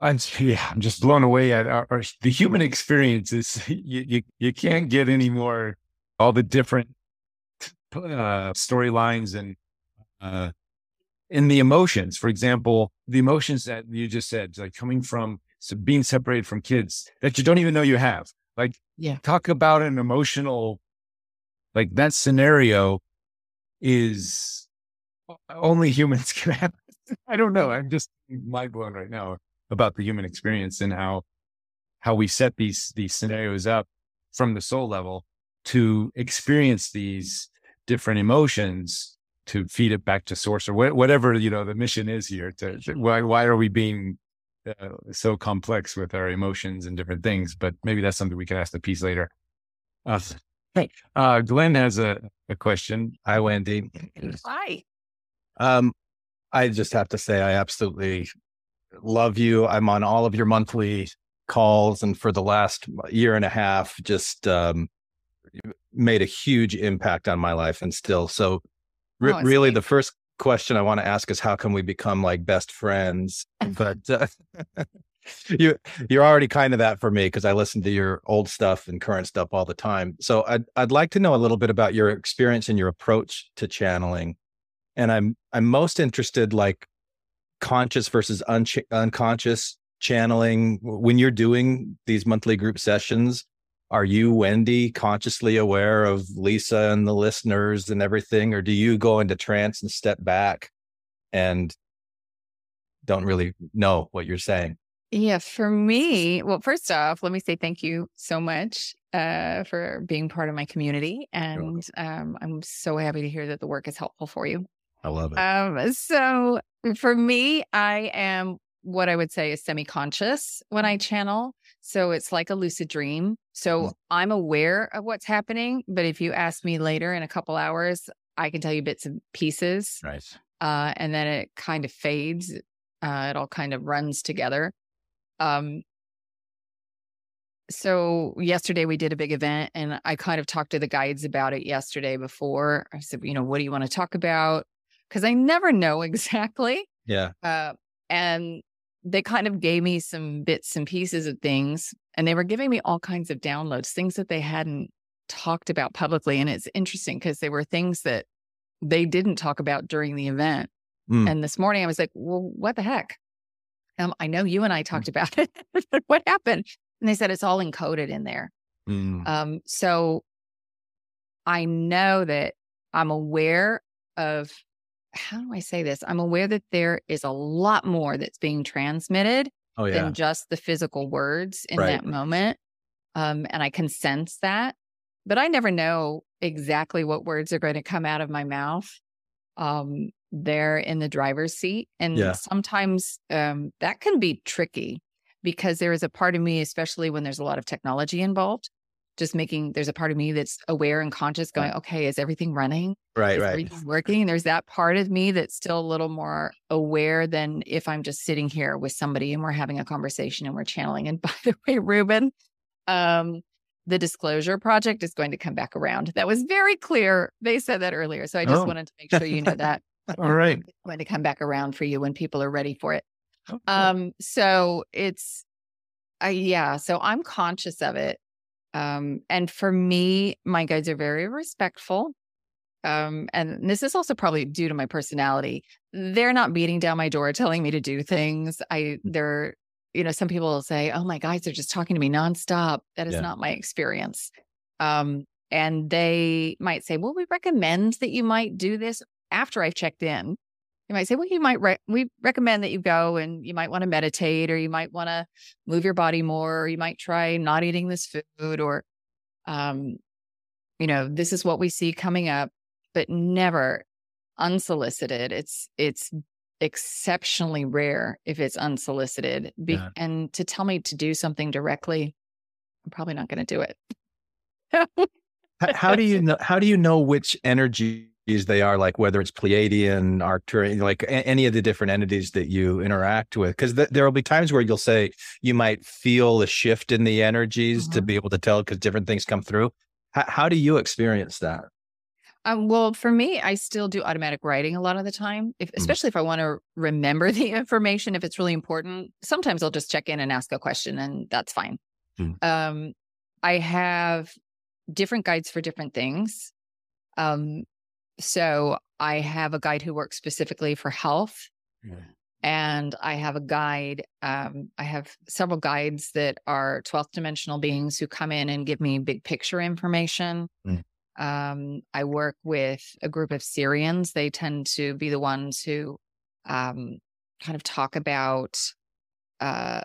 Speaker 1: I'm, yeah, I'm just blown away at our, our the human experience. Is you, you you can't get any more all the different uh, storylines and uh, in the emotions. For example, the emotions that you just said, like coming from so being separated from kids that you don't even know you have. Like,
Speaker 2: yeah,
Speaker 1: talk about an emotional, like that scenario is only humans can have. I don't know. I'm just mind blown right now about the human experience and how how we set these these scenarios up from the soul level to experience these different emotions to feed it back to source or wh- whatever you know the mission is here to, to why why are we being uh, so complex with our emotions and different things but maybe that's something we can ask the P's later uh, hey uh glenn has a, a question.
Speaker 3: Hi wendy.
Speaker 2: Hi.
Speaker 3: Um i just have to say i absolutely love you. I'm on all of your monthly calls and for the last year and a half just um made a huge impact on my life and still. So re- oh, really the first question i want to ask is how can we become like best friends? But uh, you you're already kind of that for me because i listen to your old stuff and current stuff all the time. So i'd i'd like to know a little bit about your experience and your approach to channeling and i'm i'm most interested like conscious versus un- unconscious channeling. When you're doing these monthly group sessions are you wendy consciously aware of lisa and the listeners and everything or do you go into trance and step back and don't really know what you're saying
Speaker 2: yeah for me well first off let me say thank you so much uh, for being part of my community and um, i'm so happy to hear that the work is helpful for you
Speaker 3: i love it
Speaker 2: um, so for me i am what i would say is semi-conscious when i channel so it's like a lucid dream. So mm. I'm aware of what's happening, but if you ask me later in a couple hours, I can tell you bits and pieces.
Speaker 3: Right.
Speaker 2: Uh, and then it kind of fades. Uh, it all kind of runs together. Um, so yesterday we did a big event and I kind of talked to the guides about it yesterday before. I said, you know, what do you want to talk about? Because I never know exactly.
Speaker 3: Yeah.
Speaker 2: Uh, and they kind of gave me some bits and pieces of things, and they were giving me all kinds of downloads, things that they hadn't talked about publicly. And it's interesting because they were things that they didn't talk about during the event. Mm. And this morning I was like, well, what the heck? Um, I know you and I mm. talked about it. what happened? And they said it's all encoded in there. Mm. Um, so I know that I'm aware of how do I say this? I'm aware that there is a lot more that's being transmitted
Speaker 3: oh, yeah.
Speaker 2: than just the physical words in right. that moment. Um, and I can sense that, but I never know exactly what words are going to come out of my mouth. Um, there in the driver's seat. And yeah. sometimes um, that can be tricky because there is a part of me, especially when there's a lot of technology involved, just making there's a part of me that's aware and conscious going okay is everything running?
Speaker 3: Right
Speaker 2: is
Speaker 3: right.
Speaker 2: everything working? There's that part of me that's still a little more aware than if i'm just sitting here with somebody and we're having a conversation and we're channeling. And by the way reuben um the disclosure project is going to come back around. That was very clear. They said that earlier so i just oh. wanted to make sure you know that
Speaker 1: all right
Speaker 2: it's going to come back around for you when people are ready for it oh, cool. um so it's uh, yeah so i'm conscious of it um, and for me, my guides are very respectful. Um, and this is also probably due to my personality. They're not beating down my door telling me to do things. I, mm. they're, you know, some people will say, oh, my guides are just talking to me nonstop. That is yeah. not my experience. Um, and they might say, well, we recommend that you might do this after I've checked in you might say, well, you might, re- we recommend that you go and you might want to meditate or you might want to move your body more, or you might try not eating this food or, um, you know, this is what we see coming up, but never unsolicited. It's, it's exceptionally rare if it's unsolicited. Be- yeah. And to tell me to do something directly, I'm probably not going to do it.
Speaker 3: how do you know, how do you know which energy they are like whether it's pleiadian arcturian like a- any of the different entities that you interact with because th- there will be times where you'll say you might feel a shift in the energies to mm-hmm. be able to tell because different things come through H- how do you experience that
Speaker 2: Um, well, for me, I still do automatic writing a lot of the time, if, especially mm. if I want to remember the information, if it's really important. Sometimes I'll just check in and ask a question, and that's fine. Mm. Um, I have different guides for different things. Um, so I have a guide who works specifically for health. And I have a guide. Um, I have several guides that are 12th dimensional beings who come in and give me big picture information. Mm. Um, I work with a group of Sirians. They tend to be the ones who um, kind of talk about, uh,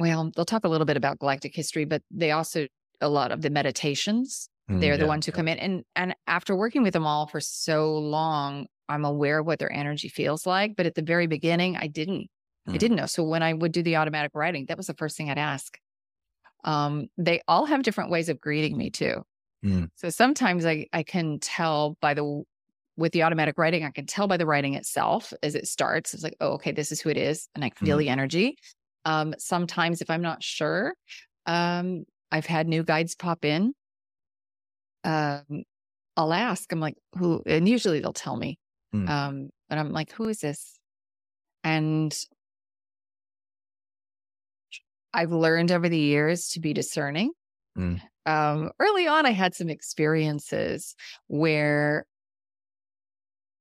Speaker 2: well, they'll talk a little bit about galactic history, but they also, a lot of the meditations. Mm, They're yeah, the ones who come in. And, and after working with them all for so long, I'm aware of what their energy feels like. But at the very beginning, I didn't. Mm. I didn't know. So when I would do the automatic writing, that was the first thing I'd ask. Um, they all have different ways of greeting me too. Mm. So sometimes I, I can tell by the with the automatic writing, I can tell by the writing itself as it starts. It's like, oh, okay, this is who it is, and I feel mm. the energy. Um, sometimes if I'm not sure, um, I've had new guides pop in. Um, I'll ask. I'm like, who? And usually they'll tell me. Mm. Um, but I'm like, who is this? And I've learned over the years to be discerning. Mm um, early on, I had some experiences where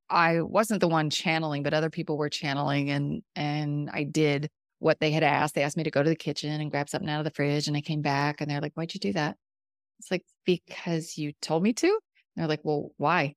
Speaker 2: I wasn't the one channeling, but other people were channeling, and and I did what they had asked. They asked me to go to the kitchen and grab something out of the fridge, and I came back, and they're like, "Why'd you do that?" It's like because you told me to. And they're like, "Well, why?"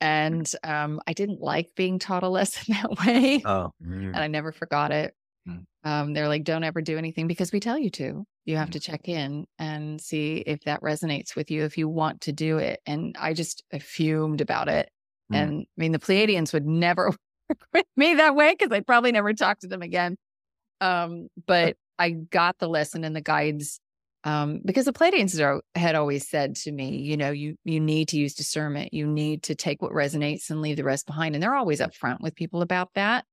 Speaker 2: And um, I didn't like being taught a lesson that way. Oh, mm. and I never forgot it. Mm. Um, they're like, "Don't ever do anything because we tell you to." You have mm. to check in and see if that resonates with you, if you want to do it. And I just fumed about it. Mm. And I mean, the Pleiadians would never work with me that way because I'd probably never talk to them again. Um, but I got the lesson and the guides um, because the Pleiadians are, had always said to me, you know, you you need to use discernment. You need to take what resonates and leave the rest behind. And they're always upfront with people about that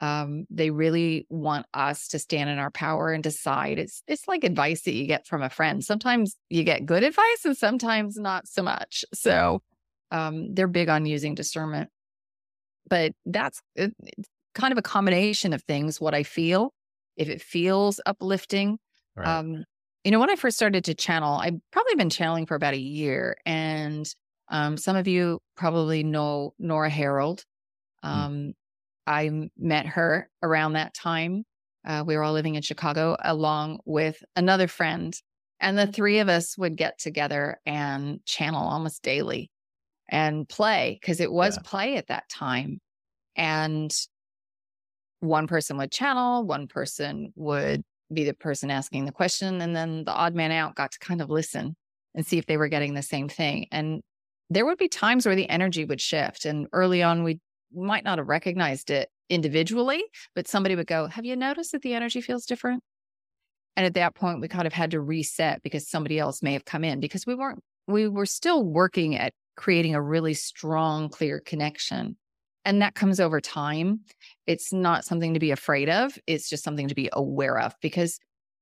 Speaker 2: um, they really want us to stand in our power and decide. It's it's like advice that you get from a friend. Sometimes you get good advice, and sometimes not so much. So um, they're big on using discernment. But that's it, kind of a combination of things. What I feel, if it feels uplifting. Right. Um, you know, when I first started to channel, I've probably been channeling for about a year, and um, some of you probably know Nora Herold. Hmm. Um, I met her around that time. Uh, we were all living in Chicago along with another friend. And the three of us would get together and channel almost daily and play because it was yeah. play at that time. And one person would channel, one person would be the person asking the question. And then the odd man out got to kind of listen and see if they were getting the same thing. And there would be times where the energy would shift. And early on, we might not have recognized it individually, but somebody would go, Have you noticed that the energy feels different? And at that point, we kind of had to reset because somebody else may have come in because we weren't, we were still working at creating a really strong, clear connection. And that comes over time. It's not something to be afraid of. It's just something to be aware of because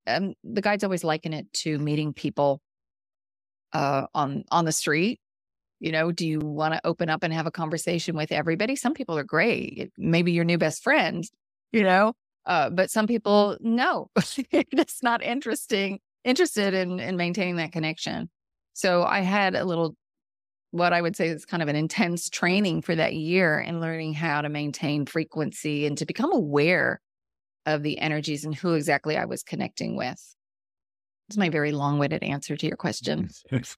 Speaker 2: um, the guides always liken it to meeting people uh, on on the street you know, do you want to open up and have a conversation with everybody? Some people are great. Maybe your new best friend, you know, uh, but some people no, it's not interesting, interested in in maintaining that connection. So I had a little, what I would say is kind of an intense training for that year in learning how to maintain frequency and to become aware of the energies and who exactly I was connecting with. It's my very long winded answer to your question.
Speaker 3: It's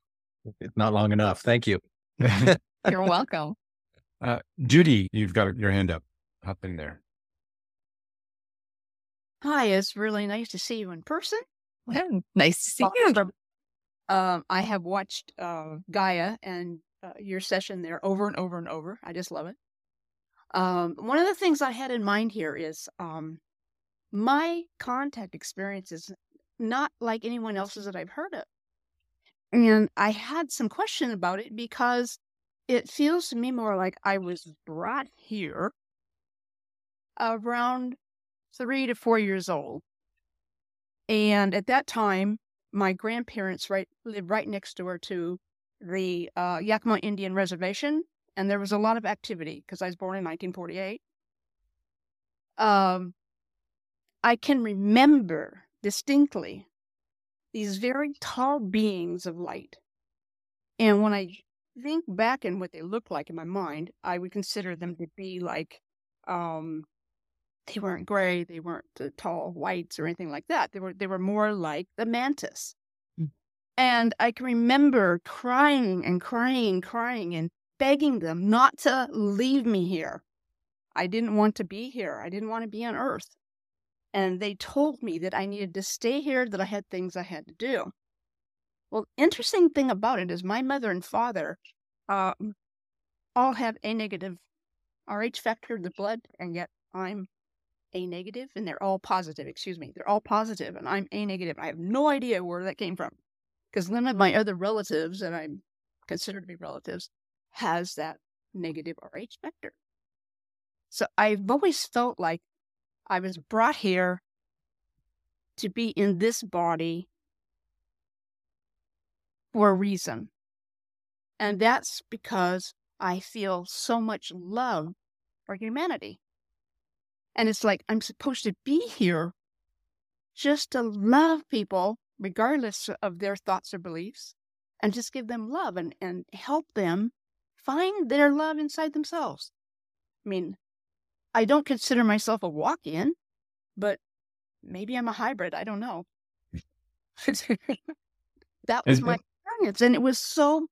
Speaker 3: not long enough. Thank you.
Speaker 2: You're welcome.
Speaker 1: Uh, Judy, you've got your hand up. Hop in there.
Speaker 4: Hi, it's really nice to see you in person.
Speaker 2: Well, nice to see you.
Speaker 4: Um, I have watched uh, Gaia and uh, your session there over and over and over. I just love it. Um, one of the things I had in mind here is um, my contact experience is not like anyone else's that I've heard of. And I had some question about it because it feels to me more like I was brought here around three to four years old. And at that time, my grandparents right lived right next door to the uh, Yakima Indian Reservation, and there was a lot of activity because I was born in 1948. Um, I can remember distinctly these very tall beings of light. And when I think back in what they look like in my mind, I would consider them to be like um, they weren't gray, they weren't the tall whites or anything like that. They were they were more like the mantis. And I can remember crying and crying crying and begging them not to leave me here. I didn't want to be here. I didn't want to be on Earth. And they told me that I needed to stay here, that I had things I had to do. Well, interesting thing about it is my mother and father uh, all have a negative RH factor in the blood, and yet I'm a negative, and they're all positive. Excuse me, they're all positive, and I'm a negative. I have no idea where that came from, because none of my other relatives that I'm considered to be relatives has that negative RH vector. So I've always felt like I was brought here to be in this body for a reason. And that's because I feel so much love for humanity. And it's like I'm supposed to be here just to love people, regardless of their thoughts or beliefs, and just give them love and, and help them find their love inside themselves. I mean, I don't consider myself a walk in, but maybe I'm a hybrid. I don't know. that was my experience. And it was so,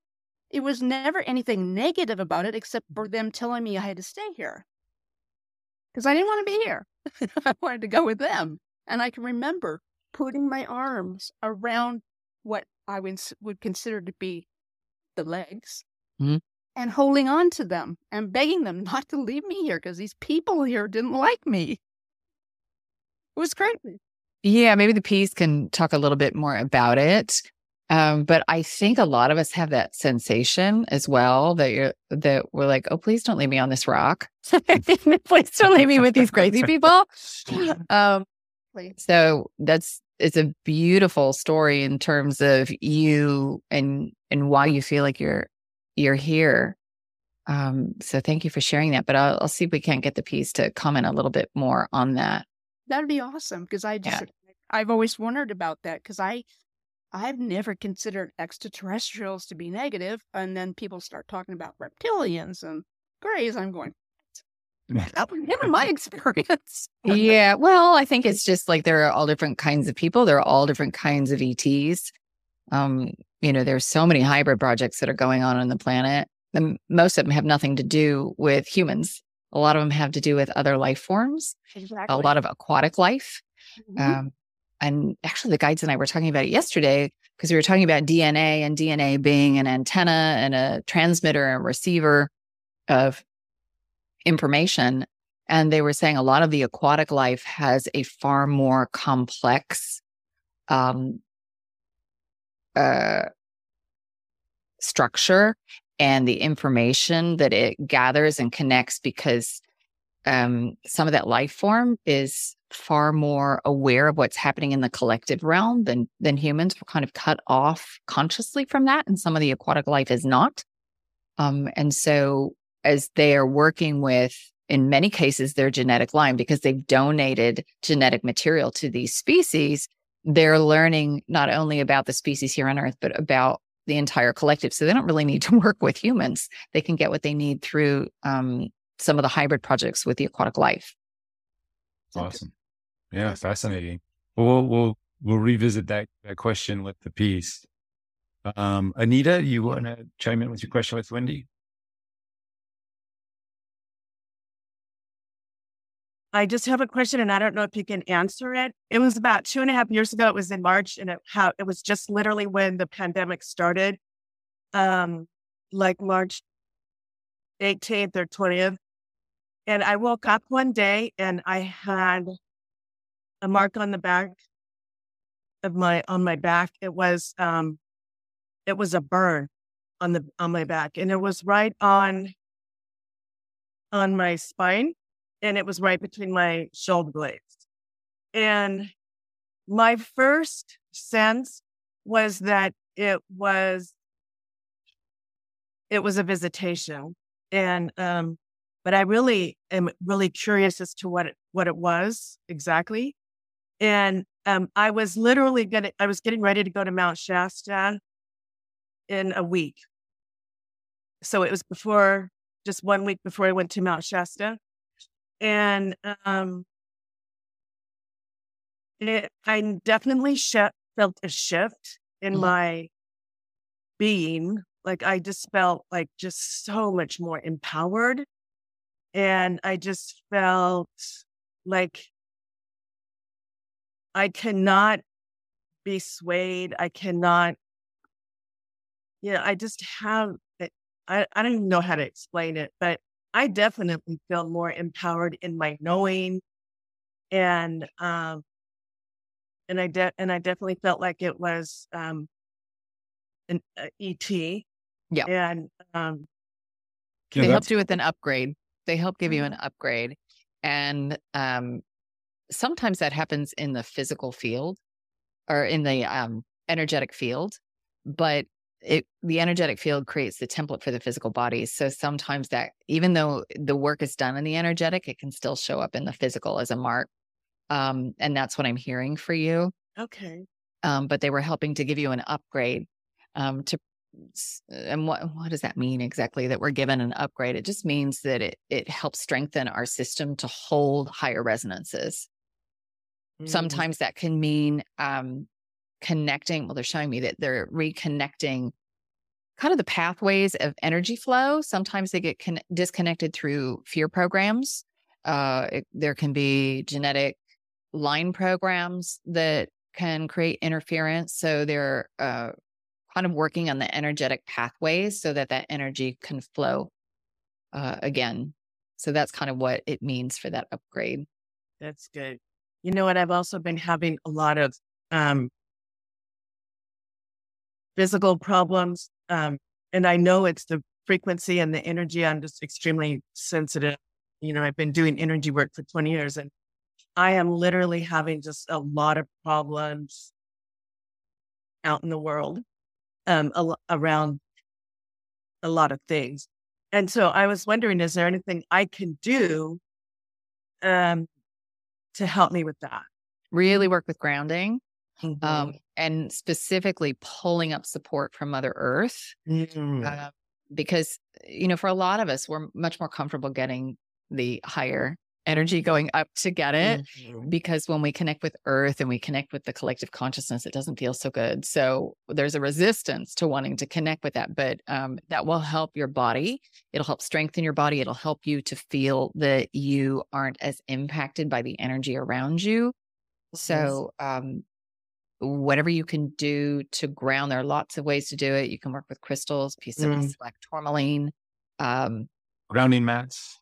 Speaker 4: it was never anything negative about it except for them telling me I had to stay here because I didn't want to be here. I wanted to go with them. And I can remember putting my arms around what I would, would consider to be the legs mm-hmm. and holding on to them and begging them not to leave me here because these people here didn't like me. It was crazy.
Speaker 2: Yeah, maybe the P's can talk a little bit more about it. Um, but I think a lot of us have that sensation as well that you're that we're like, oh, please don't leave me on this rock. please don't leave me with these crazy people. Um, so that's it's a beautiful story in terms of you and and why you feel like you're you're here. Um, so thank you for sharing that. But I'll, I'll see if we can't get the P's to comment a little bit more on that.
Speaker 4: That'd be awesome because I just yeah. I've always wondered about that because I I've never considered extraterrestrials to be negative, and then people start talking about reptilians and grays. I'm going, that was never my experience.
Speaker 2: yeah. Well, I think it's just like there are all different kinds of people. There are all different kinds of ETs. Um, you know, there's so many hybrid projects that are going on on the planet. And most of them have nothing to do with humans. A lot of them have to do with other life forms. Exactly. A lot of aquatic life. Mm-hmm. Um, and actually the guides and I were talking about it yesterday because we were talking about DNA and DNA being an antenna and a transmitter and receiver of information. And they were saying a lot of the aquatic life has a far more complex um, uh, structure and the information that it gathers and connects because um, some of that life form is far more aware of what's happening in the collective realm than than humans. We're kind of cut off consciously from that, and some of the aquatic life is not. Um, and so, as they are working with, in many cases, their genetic line because they've donated genetic material to these species, they're learning not only about the species here on Earth, but about the entire collective. So they don't really need to work with humans. They can get what they need through um, some of the hybrid projects with the aquatic life.
Speaker 1: Awesome. Yeah, fascinating. We'll we'll we'll revisit that, that question with the P's. Um, Anita, you want to chime in with your question with Wendy?
Speaker 5: I just have a question, and I don't know if you can answer it. It was about two and a half years ago. It was in March, and it how it was just literally when the pandemic started, um, like March 18th or 20th. And I woke up one day and I had a mark on the back of my on my back. It was um it was a burn on the on my back. And it was right on on my spine and it was right between my shoulder blades. And my first sense was that it was
Speaker 6: it was a visitation. And, um, but I really am really curious as to what it, what it was exactly. And um, I was literally gonna, I was getting ready to go to Mount Shasta in a week. So it was before, just one week before I went to Mount Shasta. And um, it, I definitely sh- felt a shift in
Speaker 2: Mhm.
Speaker 6: my being. Like I just felt like just so much more empowered. And I just felt like I cannot be swayed. I cannot, you know, I just have, I, I don't even know how to explain it, but I definitely feel more empowered in my knowing. And, um, and I de- and I definitely felt like it was um an uh, ET.
Speaker 2: Yeah.
Speaker 6: And um
Speaker 1: Yeah,
Speaker 2: they
Speaker 1: that's-
Speaker 2: helped you with an upgrade. They help give you an
Speaker 6: Mm-hmm.
Speaker 2: upgrade. And um, sometimes that happens in the physical field or in the um, energetic field, but it the energetic field creates the template for the physical body. So sometimes that even though the work is done in the energetic, it can still show up in the physical as a mark. Um, and that's what I'm hearing for you.
Speaker 6: okay.
Speaker 2: Um, but they were helping to give you an upgrade um, to and what what does that mean exactly that we're given an upgrade it just means that it it helps strengthen our system to hold higher resonances
Speaker 6: Mm,
Speaker 2: sometimes that can mean um connecting well they're showing me that they're reconnecting kind of the pathways of energy flow. Sometimes they get con- disconnected through fear programs. Uh it, there can be genetic line programs that can create interference. So they're uh kind of working on the energetic pathways so that that energy can flow uh, again. So that's kind of what it means for that upgrade.
Speaker 6: That's good. You know what? I've also been having a lot of um physical problems. Um, and I know it's the frequency and the energy. I'm just extremely sensitive. You know, I've been doing energy work for 20 years and I am literally having just a lot of problems out in the world um, a, around a lot of things. And so I was wondering, is there anything I can do um, to help me with that?
Speaker 2: really work with grounding
Speaker 6: Mhm.
Speaker 2: um, and specifically pulling up support from mother earth
Speaker 6: Mm.
Speaker 2: uh, because you know for a lot of us we're much more comfortable getting the higher energy going up to get it
Speaker 6: Mhm.
Speaker 2: because when we connect with earth and we connect with the collective consciousness it doesn't feel so good so there's a resistance to wanting to connect with that but um, that will help your body it'll help strengthen your body it'll help you to feel that you aren't as impacted by the energy around you so um, whatever you can do to ground there are lots of ways to do it you can work with crystals piece of
Speaker 6: Mm.
Speaker 2: black tourmaline um,
Speaker 1: grounding mats.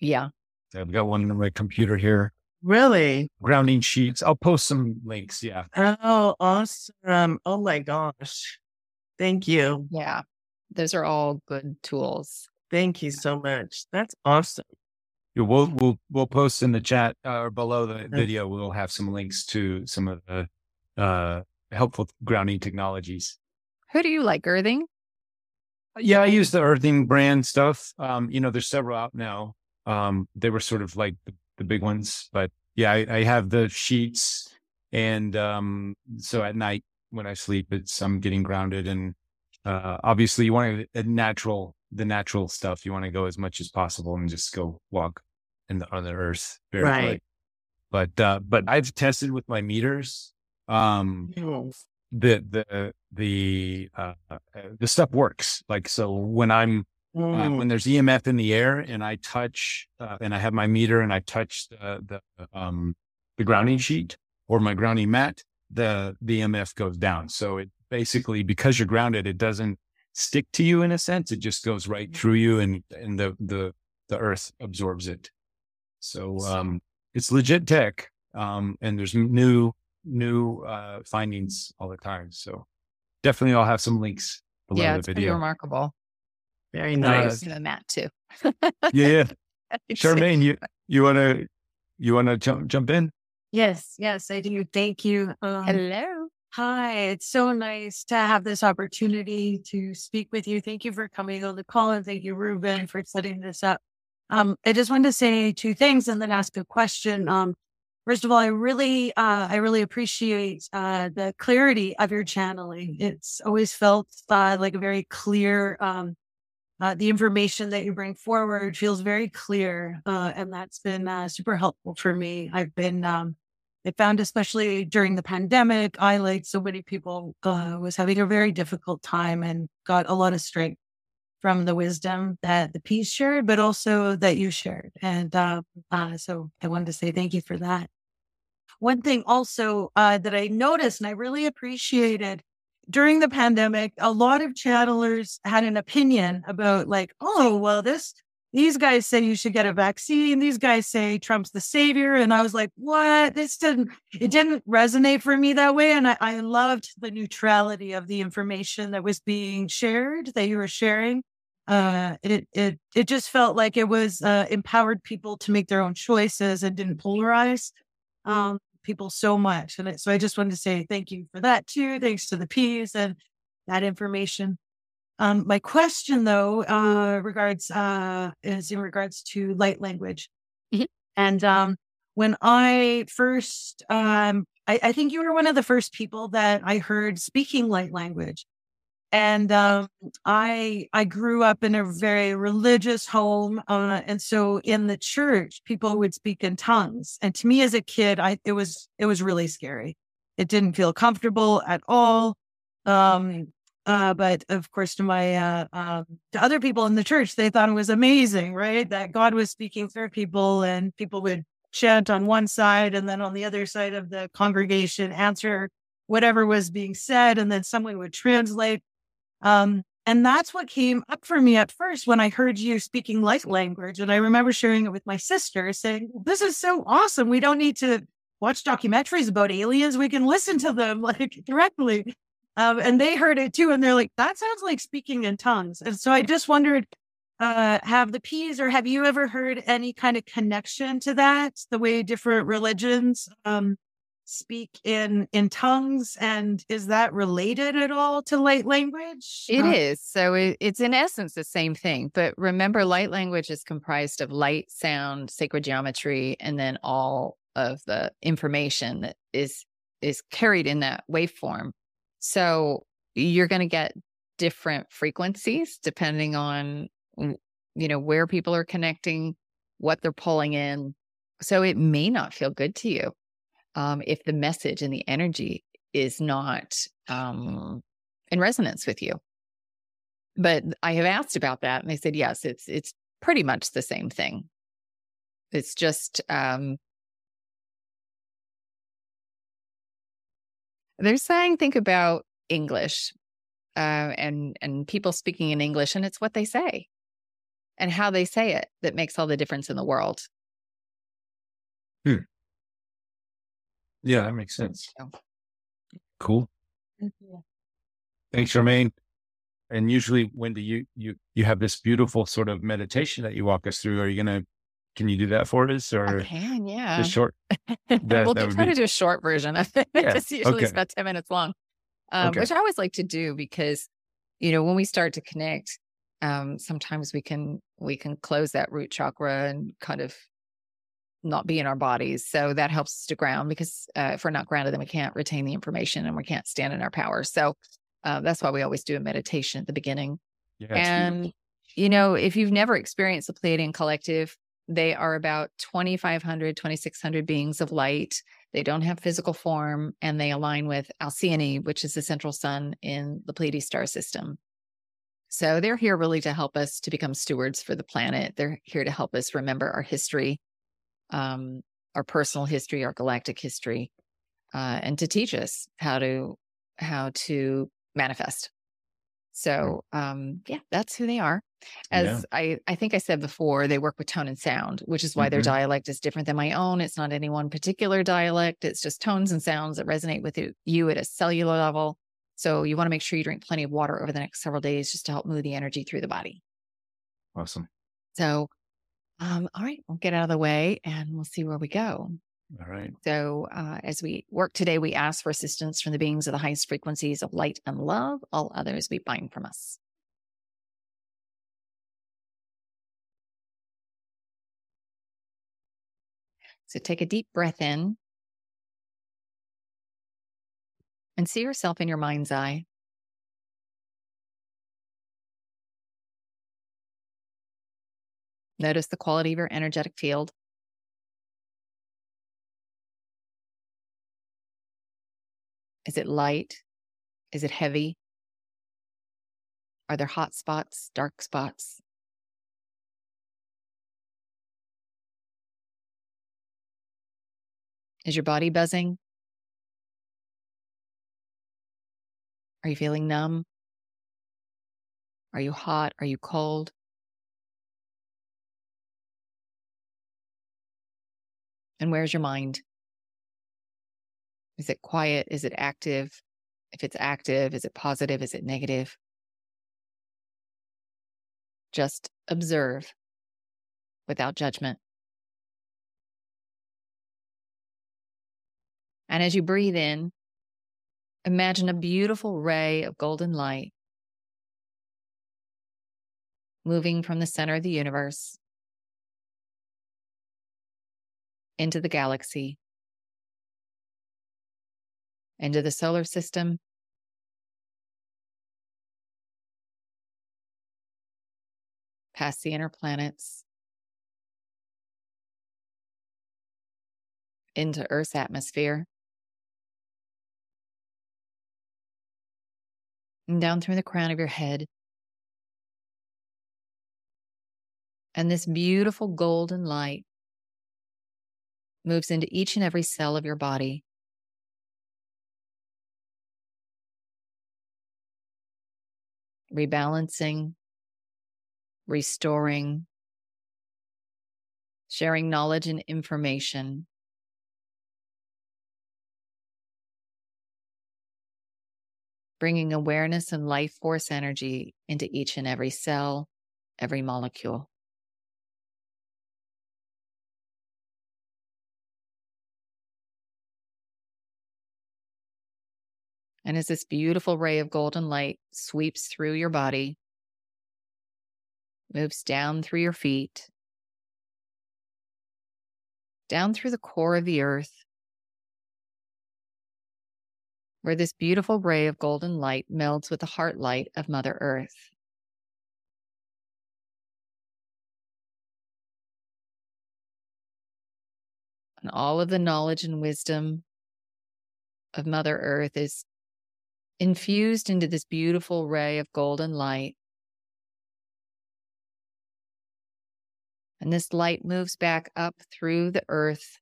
Speaker 2: yeah
Speaker 1: I've got one on my computer here.
Speaker 6: Really?
Speaker 1: Grounding sheets. I'll post some links. Yeah.
Speaker 6: Oh, awesome. Oh my gosh. Thank you.
Speaker 2: yeah those are all good tools
Speaker 6: Thank you so much. That's awesome.
Speaker 1: Yeah, We'll we'll we'll post in the chat uh, or below the video. We'll have some links to some of the uh, helpful grounding technologies.
Speaker 2: who do you like earthing
Speaker 1: Yeah, I use the Earthing brand stuff. Um, you know, there's several out now. Um, they were sort of like the, the big ones, but yeah, I, I have the sheets, and um, so at night when I sleep, it's I'm getting grounded, and uh, obviously you want a natural, the natural stuff. You want to go as much as possible and just go walk in the on the earth barefoot.
Speaker 6: Right.
Speaker 1: But uh, but I've tested with my meters. Um, the the the uh, uh, the stuff works. Like so, when I'm uh,
Speaker 6: Mm.
Speaker 1: when there's EMF in the air and I touch uh, and I have my meter and I touch the the um the grounding sheet or my grounding mat, the the EMF goes down. So it basically because you're grounded, it doesn't stick to you in a sense. It just goes right through you and and the the the earth absorbs it. So um it's legit tech. Um and there's new new uh findings all the time. So definitely I'll have some links below
Speaker 2: yeah
Speaker 1: the
Speaker 2: it's pretty
Speaker 1: video.
Speaker 2: remarkable
Speaker 6: Very
Speaker 1: Nice.
Speaker 6: nice.
Speaker 2: the mat too
Speaker 1: Yeah, yeah. Charmaine, you you wanna you wanna jump jump in?
Speaker 5: Yes, yes, I do. Thank you. Um,
Speaker 2: hello
Speaker 5: Hi, it's so nice to have this opportunity to speak with you. Thank you for coming on the call and thank you, Reuben, for setting this up. Um, I just wanted to say two things and then ask a question. Um, first of all, I really, uh, I really appreciate uh, the clarity of your channeling. It's always felt uh, like a very clear. Um, uh, the information that you bring forward feels very clear, uh, and that's been uh, super helpful for me. I've been um, I found, especially during the pandemic, I, like so many people, was having a very difficult time and got a lot of strength from the wisdom that the P's shared, but also that you shared. And uh, uh, so I wanted to say thank you for that. One thing also uh, that I noticed and I really appreciated during the pandemic, a lot of channelers had an opinion about, like, oh, well, this these guys say you should get a vaccine. These guys say Trump's the savior. And I was like, what? This didn't, it didn't resonate for me that way. And I, I loved the neutrality of the information that was being shared, that you were sharing. Uh, it, it, it just felt like it was, uh, empowered people to make their own choices and didn't polarize, um, people so much. And it, so I just wanted to say thank you for that too. Thanks to the P's and that information. Um, my question, though, uh, regards uh, is in regards to light language,
Speaker 2: Mhm.
Speaker 5: and um, when I first, um, I, I think you were one of the first people that I heard speaking light language, and um, I I grew up in a very religious home, uh, and so in the church, people would speak in tongues, and to me as a kid, I it was it was really scary. It didn't feel comfortable at all. Um, uh, but of course, to my uh, um, to other people in the church, they thought it was amazing, right? That God was speaking through people, and people would chant on one side, and then on the other side of the congregation, answer whatever was being said, and then someone would translate. Um, and that's what came up for me at first when I heard you speaking light language. And I remember sharing it with my sister, saying, "This is so awesome. We don't need to watch documentaries about aliens. We can listen to them like directly." Um, and they heard it too, and they're like, "That sounds like speaking in tongues." And so I just wondered, uh, have the P's or have you ever heard any kind of connection to that? The way different religions um, speak in in tongues, and is that related at all to light language?
Speaker 2: It
Speaker 5: Uh,
Speaker 2: is. So it, it's in essence the same thing. But remember, light language is comprised of light, sound, sacred geometry, and then all of the information that is is carried in that waveform. So you're going to get different frequencies depending on you know where people are connecting, what they're pulling in. So it may not feel good to you um, if the message and the energy is not um, in resonance with you. But I have asked about that, and they said yes, it's it's pretty much the same thing. It's just um, they're saying think about English uh, and and people speaking in English, and it's what they say and how they say it that makes all the difference in the world.
Speaker 1: Yeah, that makes sense.
Speaker 2: So-
Speaker 1: Cool. Thanks, Charmaine. And usually, Wendy, you you you have this beautiful sort of meditation that you walk us through. Are you gonna? Can you do that for us,
Speaker 2: I
Speaker 1: or
Speaker 2: can, yeah.
Speaker 1: just short?
Speaker 2: we'll
Speaker 1: that
Speaker 2: try
Speaker 1: be-
Speaker 2: to do a short version of it.
Speaker 1: Yeah,
Speaker 2: It's usually
Speaker 1: okay.
Speaker 2: it's about 10 minutes long, um,
Speaker 1: Okay.
Speaker 2: which I always like to do because, you know, when we start to connect, um, sometimes we can we can close that root chakra and kind of not be in our bodies. So that helps us to ground because uh, if we're not grounded, then we can't retain the information and we can't stand in our power. So uh, that's why we always do a meditation at the beginning.
Speaker 1: Yeah,
Speaker 2: And, you know, if you've never experienced the Pleiadian Collective, they are about 2,500, 2,600 beings of light. They don't have physical form and they align with Alcyone, which is the central sun in the Pleiades star system. So they're here really to help us to become stewards for the planet. They're here to help us remember our history, um, our personal history, our galactic history, uh, and to teach us how to how to manifest. So um, yeah, that's who they are. As
Speaker 1: Yeah.
Speaker 2: I, I think I said before, they work with tone and sound, which is why their
Speaker 1: Mhm.
Speaker 2: dialect is different than my own. It's not any one particular dialect. It's just tones and sounds that resonate with you at a cellular level. So you want to make sure you drink plenty of water over the next several days just to help move the energy through the body.
Speaker 1: awesome.
Speaker 2: So, um, all right, we'll get out of the way and we'll see where we go.
Speaker 1: All right.
Speaker 2: So, uh, as we work today, we ask for assistance from the beings of the highest frequencies of light and love. All others we bind from us. So, take a deep breath in and see yourself in your mind's eye. Notice the quality of your energetic field. Is it light? Is it heavy? Are there hot spots, dark spots? Is your body buzzing? Are you feeling numb? Are you hot? Are you cold? And where's your mind? Is it quiet? Is it active? If it's active, is it positive? Is it negative? Just observe without judgment. And as you breathe in, imagine a beautiful ray of golden light moving from the center of the universe into the galaxy, into the solar system, past the inner planets, into Earth's atmosphere, and down through the crown of your head. And this beautiful golden light moves into each and every cell of your body. Rebalancing, restoring, sharing knowledge and information. Bringing awareness and life force energy into each and every cell, every molecule. And as this beautiful ray of golden light sweeps through your body, moves down through your feet, down through the core of the earth, where this beautiful ray of golden light melds with the heart light of Mother Earth. And all of the knowledge and wisdom of Mother Earth is infused into this beautiful ray of golden light. And this light moves back up through the earth,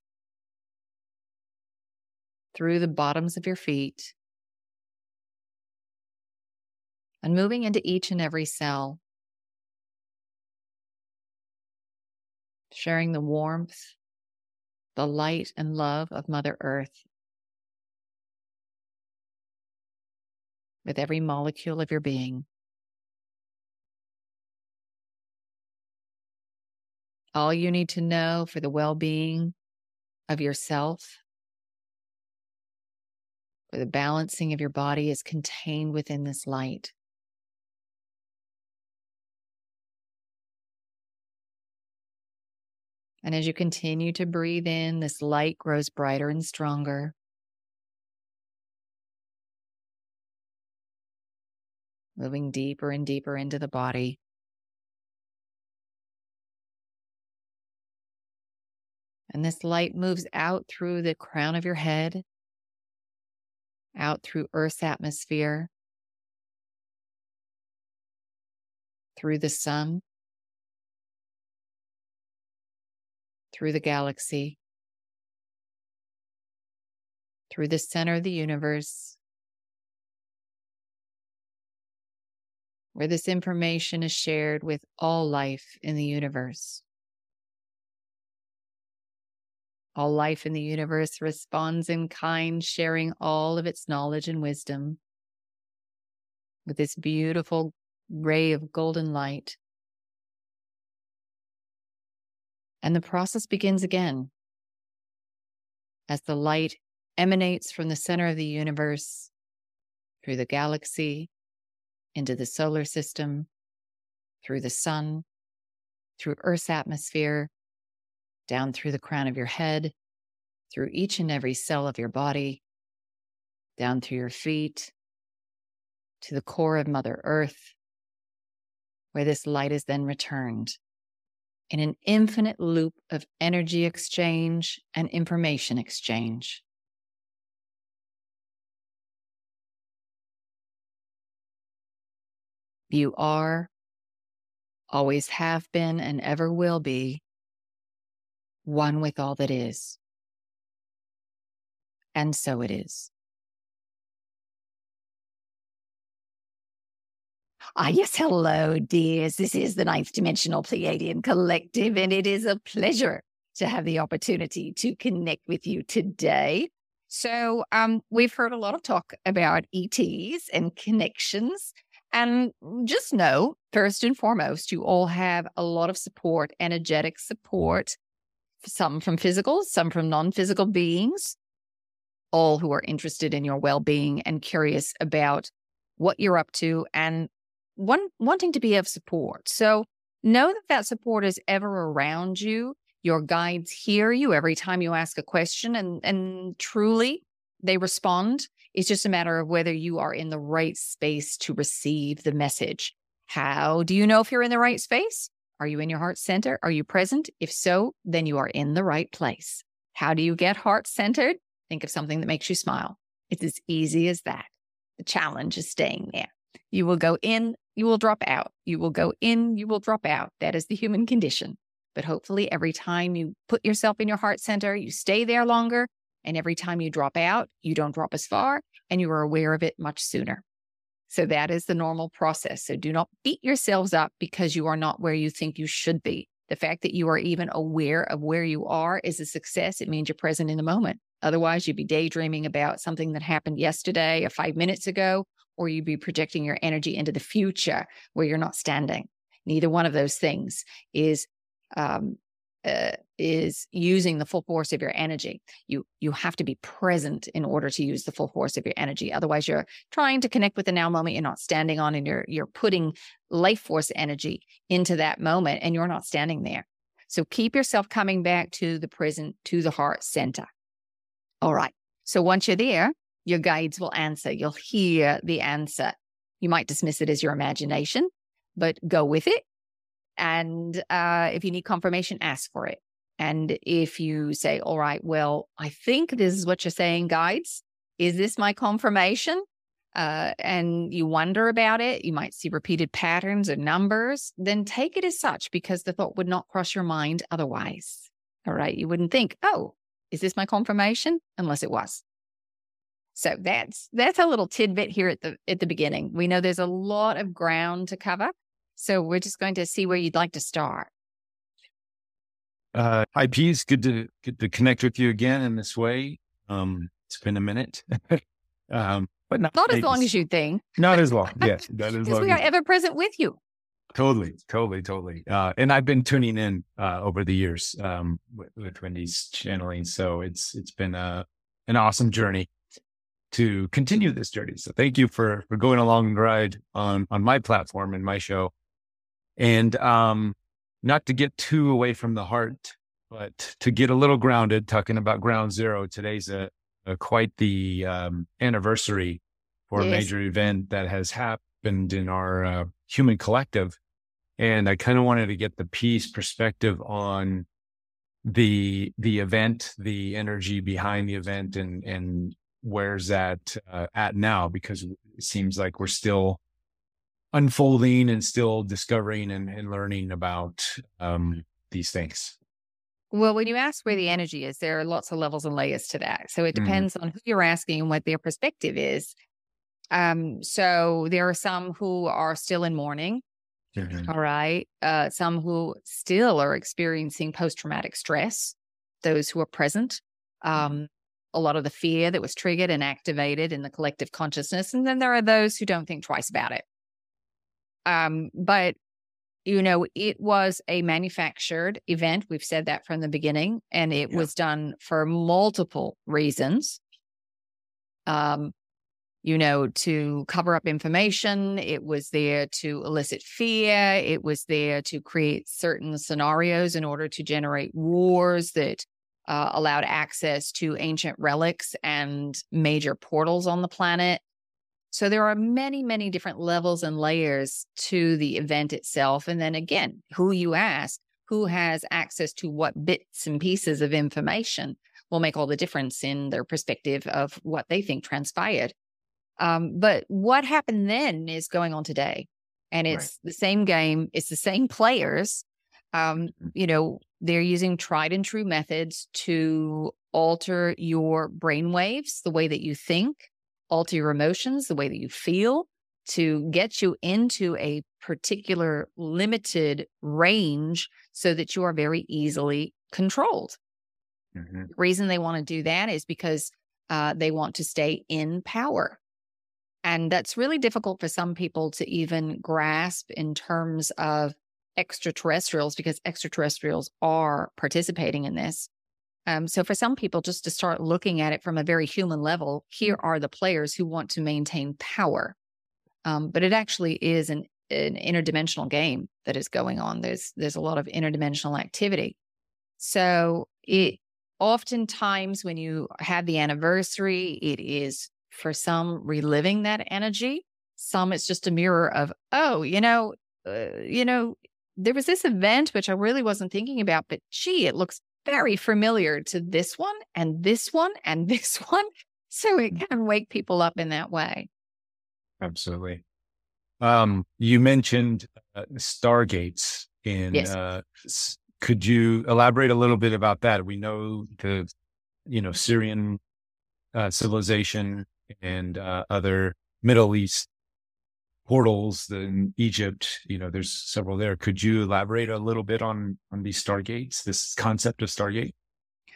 Speaker 2: through the bottoms of your feet, and moving into each and every cell, sharing the warmth, the light, and love of Mother Earth. With every molecule of your being. All you need to know for the well being of yourself, for the balancing of your body, is contained within this light. And as you continue to breathe in, this light grows brighter and stronger. Moving deeper and deeper into the body. And this light moves out through the crown of your head, out through Earth's atmosphere, through the sun, through the galaxy, through the center of the universe, where this information is shared with all life in the universe. All life in the universe responds in kind, sharing all of its knowledge and wisdom with this beautiful ray of golden light. And the process begins again. as the light emanates from the center of the universe through the galaxy into the solar system, through the sun, through Earth's atmosphere, down through the crown of your head, through each and every cell of your body, down through your feet, to the core of Mother Earth, where this light is then returned in an infinite loop of energy exchange and information exchange. You are, always have been, and ever will be one with all that is. And so it is. Ah, yes, hello, dears. This is the Ninth Dimensional Pleiadian Collective, and it is a pleasure to have the opportunity to connect with you today. So, um, we've heard a lot of talk about ETs and connections. And just know, first and foremost, you all have a lot of support, energetic support, some from physical, some from non physical beings, all who are interested in your well being and curious about what you're up to and one, wanting to be of support. So know that that support is ever around you. Your guides hear you every time you ask a question and, and truly they respond. It's just a matter of whether you are in the right space to receive the message. How do you know if you're in the right space? Are you in your heart center? Are you present? If so, then you are in the right place. How do you get heart centered? Think of something that makes you smile. It's as easy as that. The challenge is staying there. You will go in, you will drop out. You will go in, you will drop out. That is the human condition. But hopefully, every time you put yourself in your heart center, you stay there longer and every time you drop out, you don't drop as far and you are aware of it much sooner. So that is the normal process. So do not beat yourselves up because you are not where you think you should be. The fact that you are even aware of where you are is a success. It means you're present in the moment. Otherwise, you'd be daydreaming about something that happened yesterday or five minutes ago, or you'd be projecting your energy into the future where you're not standing. Neither one of those things is um, uh, is using the full force of your energy. You you have to be present in order to use the full force of your energy. Otherwise, you're trying to connect with the now moment. You're not standing on, and you're you're putting life force energy into that moment, and you're not standing there. So keep yourself coming back to the present, to the heart center. All right. So once you're there, your guides will answer. You'll hear the answer. You might dismiss it as your imagination, but go with it and uh, if you need confirmation, ask for it. And if you say, all right, well, I think this is what you're saying, guides, is this my confirmation? Uh, and you wonder about it, you might see repeated patterns or numbers, then take it as such because the thought would not cross your mind otherwise. All right. You wouldn't think, oh, is this my confirmation? Unless it was. So that's that's a little tidbit here at the at the beginning. We know there's a lot of ground to cover. So we're just going to see where you'd like to start.
Speaker 1: Uh, hi, P's. Good to good to connect with you again in this way. Um, it's been a minute, um, but not,
Speaker 2: not as long as you think.
Speaker 1: Not as long. Yes,
Speaker 2: not as long. we are ever present with you.
Speaker 1: Totally, totally, totally. Uh, and I've been tuning in uh, over the years um, with, with Wendy's channeling, so it's it's been a an awesome journey to continue this journey. So thank you for for going along the ride on on my platform and my show. And um, not to get too away from the heart, but to get a little grounded, talking about ground zero. Today's a, a quite the um, anniversary for yes. a major event that has happened in our uh, human collective. And I kind of wanted to get the P's perspective on the the event, the energy behind the event, and and where's that uh, at now? Because it seems like we're still unfolding and still discovering and, and learning about um, these things?
Speaker 2: Well, when you ask where the energy is, there are lots of levels and layers to that. So it mm-hmm. depends mm. on who you're asking and what their perspective is. Um, so there are some who are still in mourning. Mm-hmm. All right. Uh, some who still are experiencing post traumatic stress, those who are present. Mm-hmm. Um, a lot of the fear that was triggered and activated in the collective consciousness. And then there are those who don't think twice about it. Um, but you know, it was a manufactured event. We've said that from the beginning, and it
Speaker 1: Yeah.
Speaker 2: was done for multiple reasons. Um, you know, to cover up information. It was there to elicit fear. It was there to create certain scenarios in order to generate wars that uh, allowed access to ancient relics and major portals on the planet. So there are many, many different levels and layers to the event itself. And then again, who you ask, who has access to what bits and pieces of information will make all the difference in their perspective of what they think transpired. Um, but what happened then is going on today. And
Speaker 1: Right.
Speaker 2: it's the same game, it's the same players. Um, you know, they're using tried and true methods to alter your brain waves, the way that you think, alter your emotions, the way that you feel, to get you into a particular limited range so that you are very easily controlled.
Speaker 1: Mhm.
Speaker 2: The reason they want to do that is because uh, they want to stay in power. And that's really difficult for some people to even grasp in terms of extraterrestrials, because extraterrestrials are participating in this. Um, so, for some people, just to start looking at it from a very human level, here are the players who want to maintain power. Um, but it actually is an, an interdimensional game that is going on. There's there's a lot of interdimensional activity. So it oftentimes when you have the anniversary, it is for some reliving that energy. Some it's just a mirror of, oh, you know, uh, you know, there was this event which I really wasn't thinking about, but gee, it looks very familiar to this one and this one and this one. So it can wake people up in that way.
Speaker 1: Absolutely. Um, you mentioned uh, stargates in,
Speaker 2: Yes.
Speaker 1: uh, could you elaborate a little bit about that? We know the, you know, Syrian uh, civilization and uh, other Middle East portals in Egypt, you know, there's several there. Could you elaborate a little bit on, on these stargates, this concept of stargate?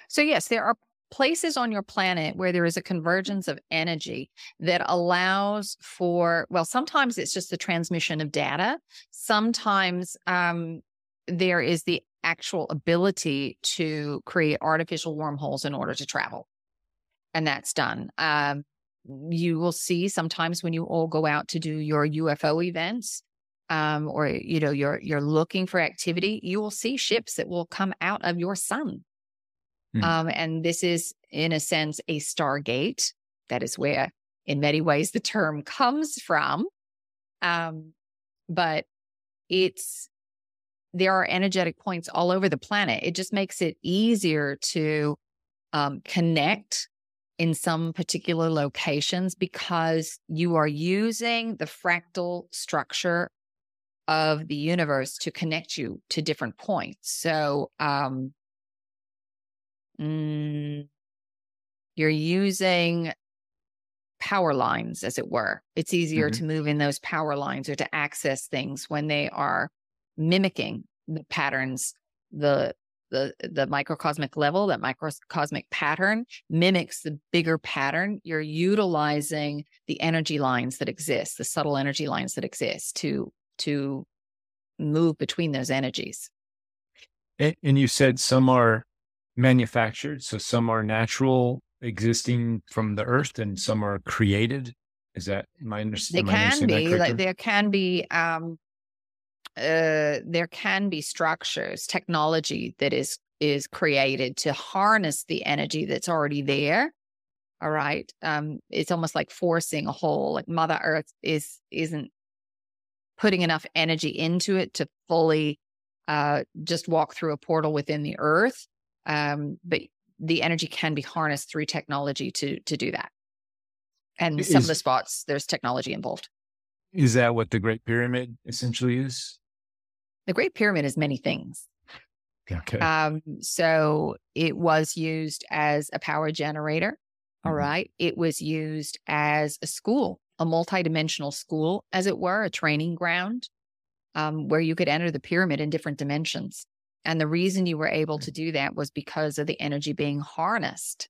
Speaker 2: So, yes, there are places on your planet where there is a convergence of energy that allows for, well, sometimes it's just the transmission of data. Sometimes um, there is the actual ability to create artificial wormholes in order to travel. And that's done. Um, you will see sometimes when you all go out to do your UFO events, um, or you know you're you're looking for activity, you will see ships that will come out of your sun.
Speaker 1: Hmm.
Speaker 2: Um, and this is, in a sense, a stargate. That is where, in many ways, the term comes from. Um, but it's there are energetic points all over the planet. It just makes it easier to um, connect in some particular locations because you are using the fractal structure of the universe to connect you to different points. So, um, mm, you're using power lines, as it were. It's easier
Speaker 1: Mhm.
Speaker 2: to move in those power lines or to access things when they are mimicking the patterns, the the the microcosmic level, that microcosmic pattern mimics the bigger pattern. You're utilizing the energy lines that exist, the subtle energy lines that exist to to move between those energies.
Speaker 1: And, and you said some are manufactured, so some are natural, existing from the earth, and some are created. Is that my understanding They
Speaker 2: can be like there can be um uh there can be structures, technology that is is created to harness the energy that's already there. All right. Um it's almost like forcing a hole. Like Mother Earth is isn't putting enough energy into it to fully uh just walk through a portal within the earth. Um but the energy can be harnessed through technology to to do that. And some of the spots there's technology involved.
Speaker 1: Is that what the Great Pyramid essentially is?
Speaker 2: The Great Pyramid is many things.
Speaker 1: Okay.
Speaker 2: Um, so it was used as a power generator. All
Speaker 1: Mhm.
Speaker 2: right. It was used as a school, a multidimensional school, as it were, a training ground um, where you could enter the pyramid in different dimensions. And the reason you were able to do that was because of the energy being harnessed,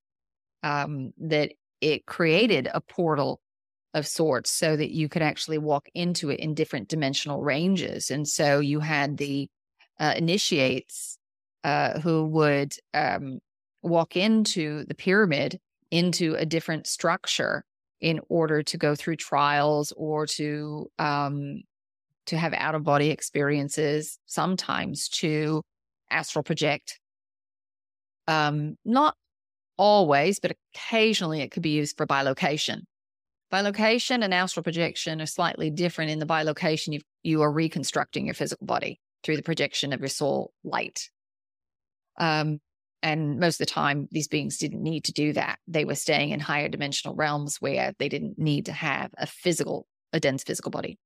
Speaker 2: um, that it created a portal of sorts so that you could actually walk into it in different dimensional ranges. And so you had the uh, initiates uh, who would um, walk into the pyramid into a different structure in order to go through trials or to um, to have out of body experiences, sometimes to astral project. Um, not always, but occasionally it could be used for bilocation. Bilocation and astral projection are slightly different. In the bilocation, you you are reconstructing your physical body through the projection of your soul light. Um, and most of the time, these beings didn't need to do that. They were staying in higher dimensional realms where they didn't need to have a physical, a dense physical body.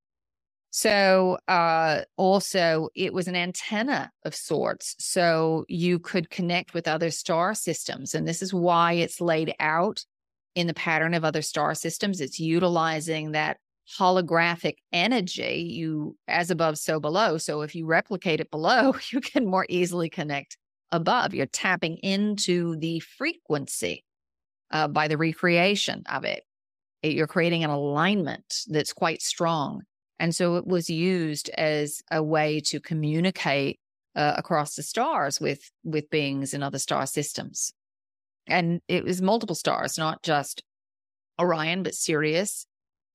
Speaker 2: So, uh, also, it was an antenna of sorts. So you could connect with other star systems. And this is why it's laid out in the pattern of other star systems. It's utilizing that holographic energy, you as above, so below. So if you replicate it below, you can more easily connect above. You're tapping into the frequency uh, by the recreation of it. You're creating an alignment that's quite strong. And so it was used as a way to communicate uh, across the stars with with beings in other star systems. And it was multiple stars, not just Orion, but Sirius.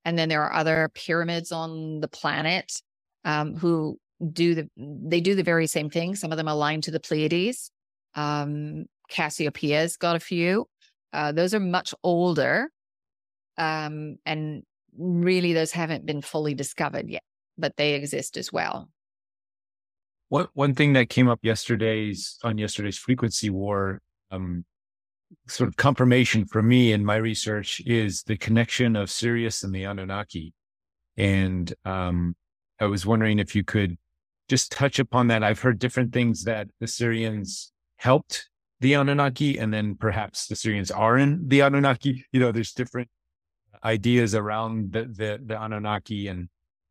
Speaker 2: And then there are other pyramids on the planet um, who do the they do the very same thing. Some of them align to the Pleiades. Um, Cassiopeia's got a few. Uh, those are much older, um, and really those haven't been fully discovered yet, but they exist as well.
Speaker 1: One one thing that came up yesterday's on yesterday's frequency war, um, sort of confirmation for me in my research is the connection of Sirius and the Anunnaki, and um, I was wondering if you could just touch upon that. I've heard different things that the Sirians helped the Anunnaki, and then perhaps the Sirians are in the Anunnaki. You know, there's different ideas around the the, the Anunnaki and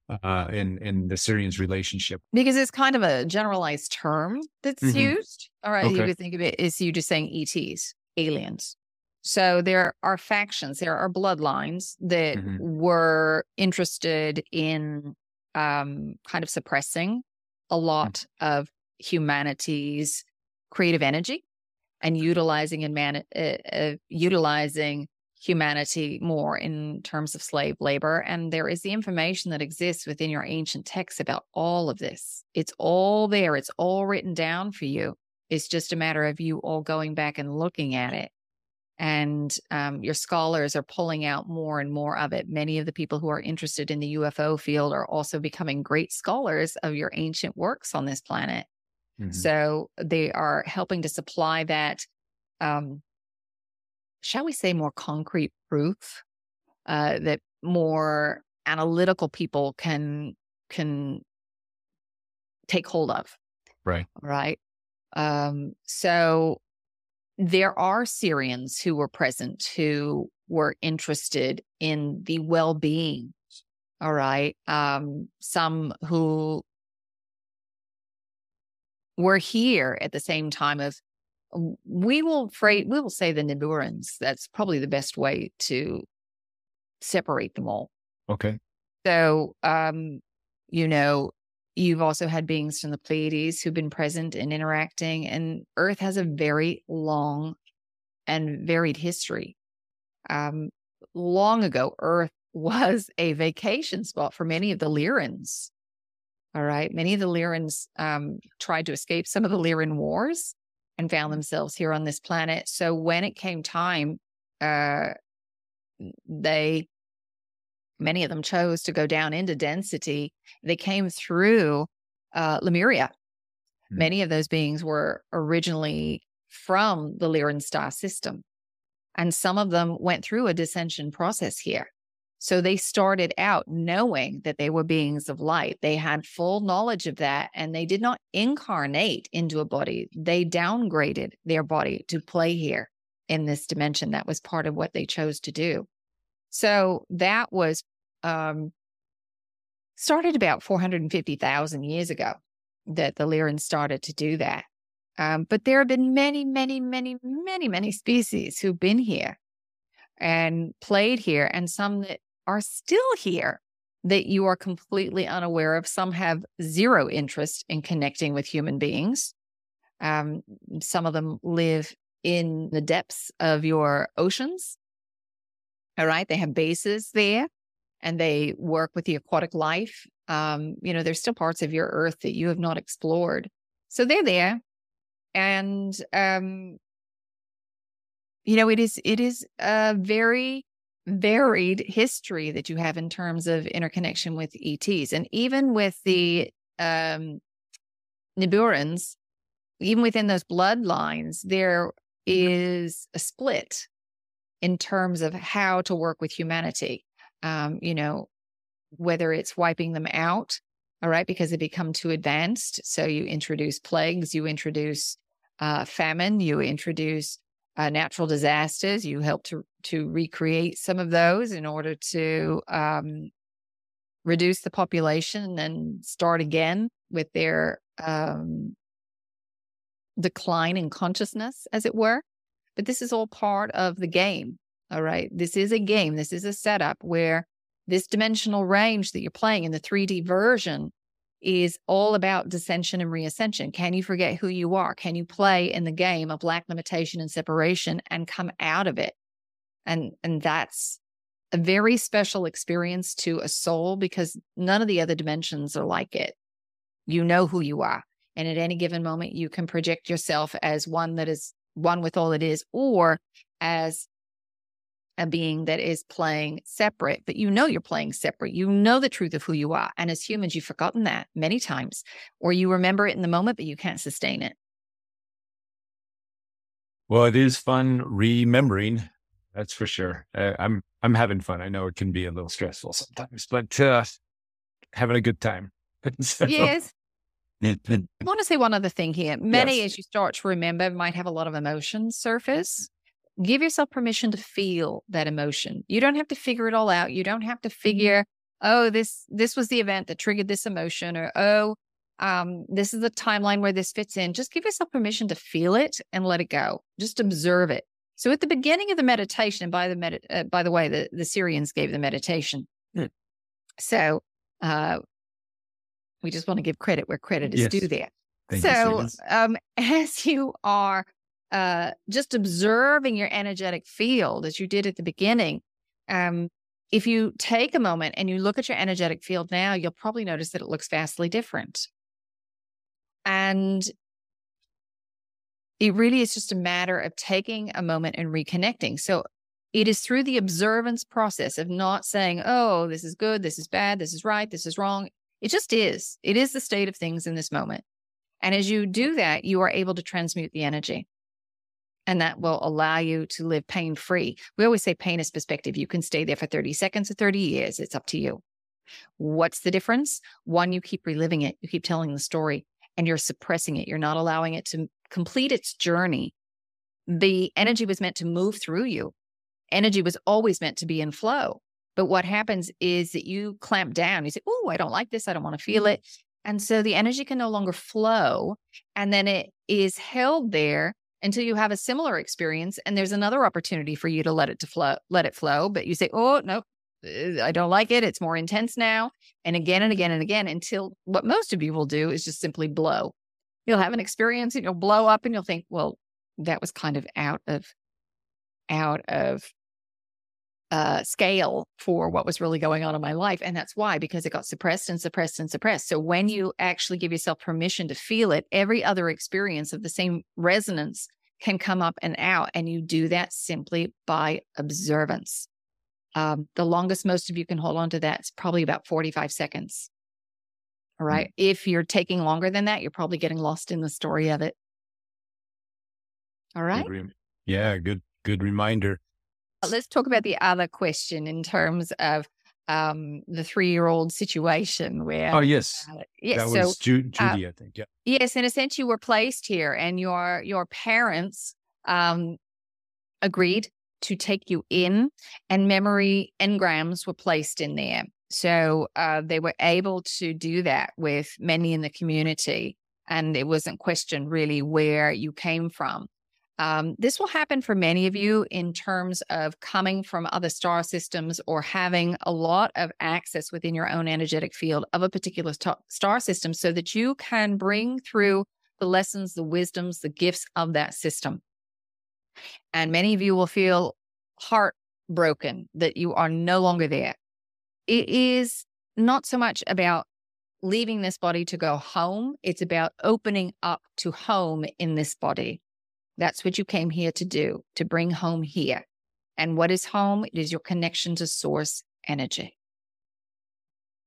Speaker 1: uh, in in the Sirians' relationship
Speaker 2: because it's kind of a generalized term that's mm-hmm. used. All right, okay. you could think of it as you just saying ETs, aliens. So there are factions, there are bloodlines that mm-hmm. were interested in um, kind of suppressing a lot mm-hmm. of humanity's creative energy and utilizing and man- uh, uh, utilizing humanity more in terms of slave labor. And there is the information that exists within your ancient texts about all of this. It's all there. It's all written down for you. It's just a matter of you all going back and looking at it. And um, your scholars are pulling out more and more of it. Many of the people who are interested in the UFO field are also becoming great scholars of your ancient works on this planet. Mm-hmm. So they are helping to supply that um, shall we say, more concrete proof uh, that more analytical people can can take hold of.
Speaker 1: Right.
Speaker 2: Right. Um, so there are Sirians who were present who were interested in the well being. All right. Um, some who were here at the same time of we will freight we will say the Nibiruans. That's probably the best way to separate them all.
Speaker 1: Okay.
Speaker 2: So um, you know, you've also had beings from the Pleiades who've been present and interacting, and Earth has a very long and varied history. Um, long ago, Earth was a vacation spot for many of the Lyrans. All right. Many of the Lyrans um, tried to escape some of the Lyran wars and found mm-hmm. themselves here on this planet. So when it came time, uh, they, many of them chose to go down into density. They came through uh, Lemuria. Mm-hmm. Many of those beings were originally from the Lyran star system. And some of them went through a descension process here. So they started out knowing that they were beings of light. They had full knowledge of that and they did not incarnate into a body. They downgraded their body to play here in this dimension. That was part of what they chose to do. So that was um, started about 450,000 years ago that the Lyran started to do that. Um, but there have been many, many, many, many, many species who've been here and played here, and some that are still here that you are completely unaware of. Some have zero interest in connecting with human beings. Um, some of them live in the depths of your oceans. All right. They have bases there and they work with the aquatic life. Um, you know, there's still parts of your earth that you have not explored. So they're there. And um, you know, it is it is a very varied history that you have in terms of interconnection with ETs. And even with the um Nibiruans, even within those bloodlines, there is a split in terms of how to work with humanity. Um, you know, whether it's wiping them out, all right, because they become too advanced. So you introduce plagues, you introduce uh, famine, you introduce uh, natural disasters. You help to to recreate some of those in order to um, reduce the population and start again with their um, decline in consciousness, as it were. But this is all part of the game. All right. This is a game. This is a setup where this dimensional range that you're playing in the 3D version is all about descension and reascension. Can you forget who you are? Can you play in the game of lack, limitation, and separation and come out of it? And and that's a very special experience to a soul because none of the other dimensions are like it. You know who you are. And at any given moment, you can project yourself as one that is one with all it is, or as a being that is playing separate, but you know you're playing separate. You know the truth of who you are. And as humans, you've forgotten that many times, or you remember it in the moment, but you can't sustain it.
Speaker 1: Well, it is fun remembering. That's for sure. Uh, I'm I'm having fun. I know it can be a little stressful sometimes, but uh, having a good time.
Speaker 2: so, yes. I want to say one other thing here. Many, yes. as you start to remember, might have a lot of emotions surface. Give yourself permission to feel that emotion. You don't have to figure it all out. You don't have to mm-hmm. figure, oh, this this was the event that triggered this emotion, or oh, um, this is the timeline where this fits in. Just give yourself permission to feel it and let it go. Just observe it. So at the beginning of the meditation, and by the med- uh, by the way, the the Sirians gave the meditation. Mm. So uh, we just want to give credit where credit is yes. due there. Thank so, you, um, as you are uh, just observing your energetic field, as you did at the beginning, um, if you take a moment and you look at your energetic field now, you'll probably notice that it looks vastly different. And it really is just a matter of taking a moment and reconnecting. So it is through the observance process of not saying, oh, this is good, this is bad, this is right, this is wrong. It just is. It is the state of things in this moment. And as you do that, you are able to transmute the energy. And that will allow you to live pain free. We always say pain is perspective. You can stay there for 30 seconds or 30 years. It's up to you. What's the difference? One, you keep reliving it, you keep telling the story, and you're suppressing it. You're not allowing it to complete its journey. The energy was meant to move through you, energy was always meant to be in flow. But what happens is that you clamp down. You say, Oh, I don't like this. I don't want to feel it. And so the energy can no longer flow. And then it is held there until you have a similar experience. And there's another opportunity for you to let it to flow, let it flow. But you say, Oh, no, uh, I don't like it. It's more intense now. And again and again and again until what most of you will do is just simply blow. You'll have an experience and you'll blow up and you'll think, well, that was kind of out of out of uh, scale for what was really going on in my life. And that's why, because it got suppressed and suppressed and suppressed. So when you actually give yourself permission to feel it, every other experience of the same resonance can come up and out. And you do that simply by observance. Um, the longest most of you can hold on to that is probably about 45 seconds. All right. Mm-hmm. If you're taking longer than that, you're probably getting lost in the story of it. All right.
Speaker 1: Yeah, good good reminder.
Speaker 2: Let's talk about the other question in terms of um, the three-year-old situation where.
Speaker 1: Oh yes, uh, yes. That so, was Ju- uh, Judy, uh, I think. Yeah.
Speaker 2: Yes, in a sense, you were placed here, and your your parents um, agreed to take you in, and memory engrams were placed in there. So uh, they were able to do that with many in the community, and it wasn't questioned really where you came from. Um, this will happen for many of you in terms of coming from other star systems or having a lot of access within your own energetic field of a particular star system so that you can bring through the lessons, the wisdoms, the gifts of that system. And many of you will feel heartbroken that you are no longer there. It is not so much about leaving this body to go home, it's about opening up to home in this body. That's what you came here to do, to bring home here. And what is home? It is your connection to source energy.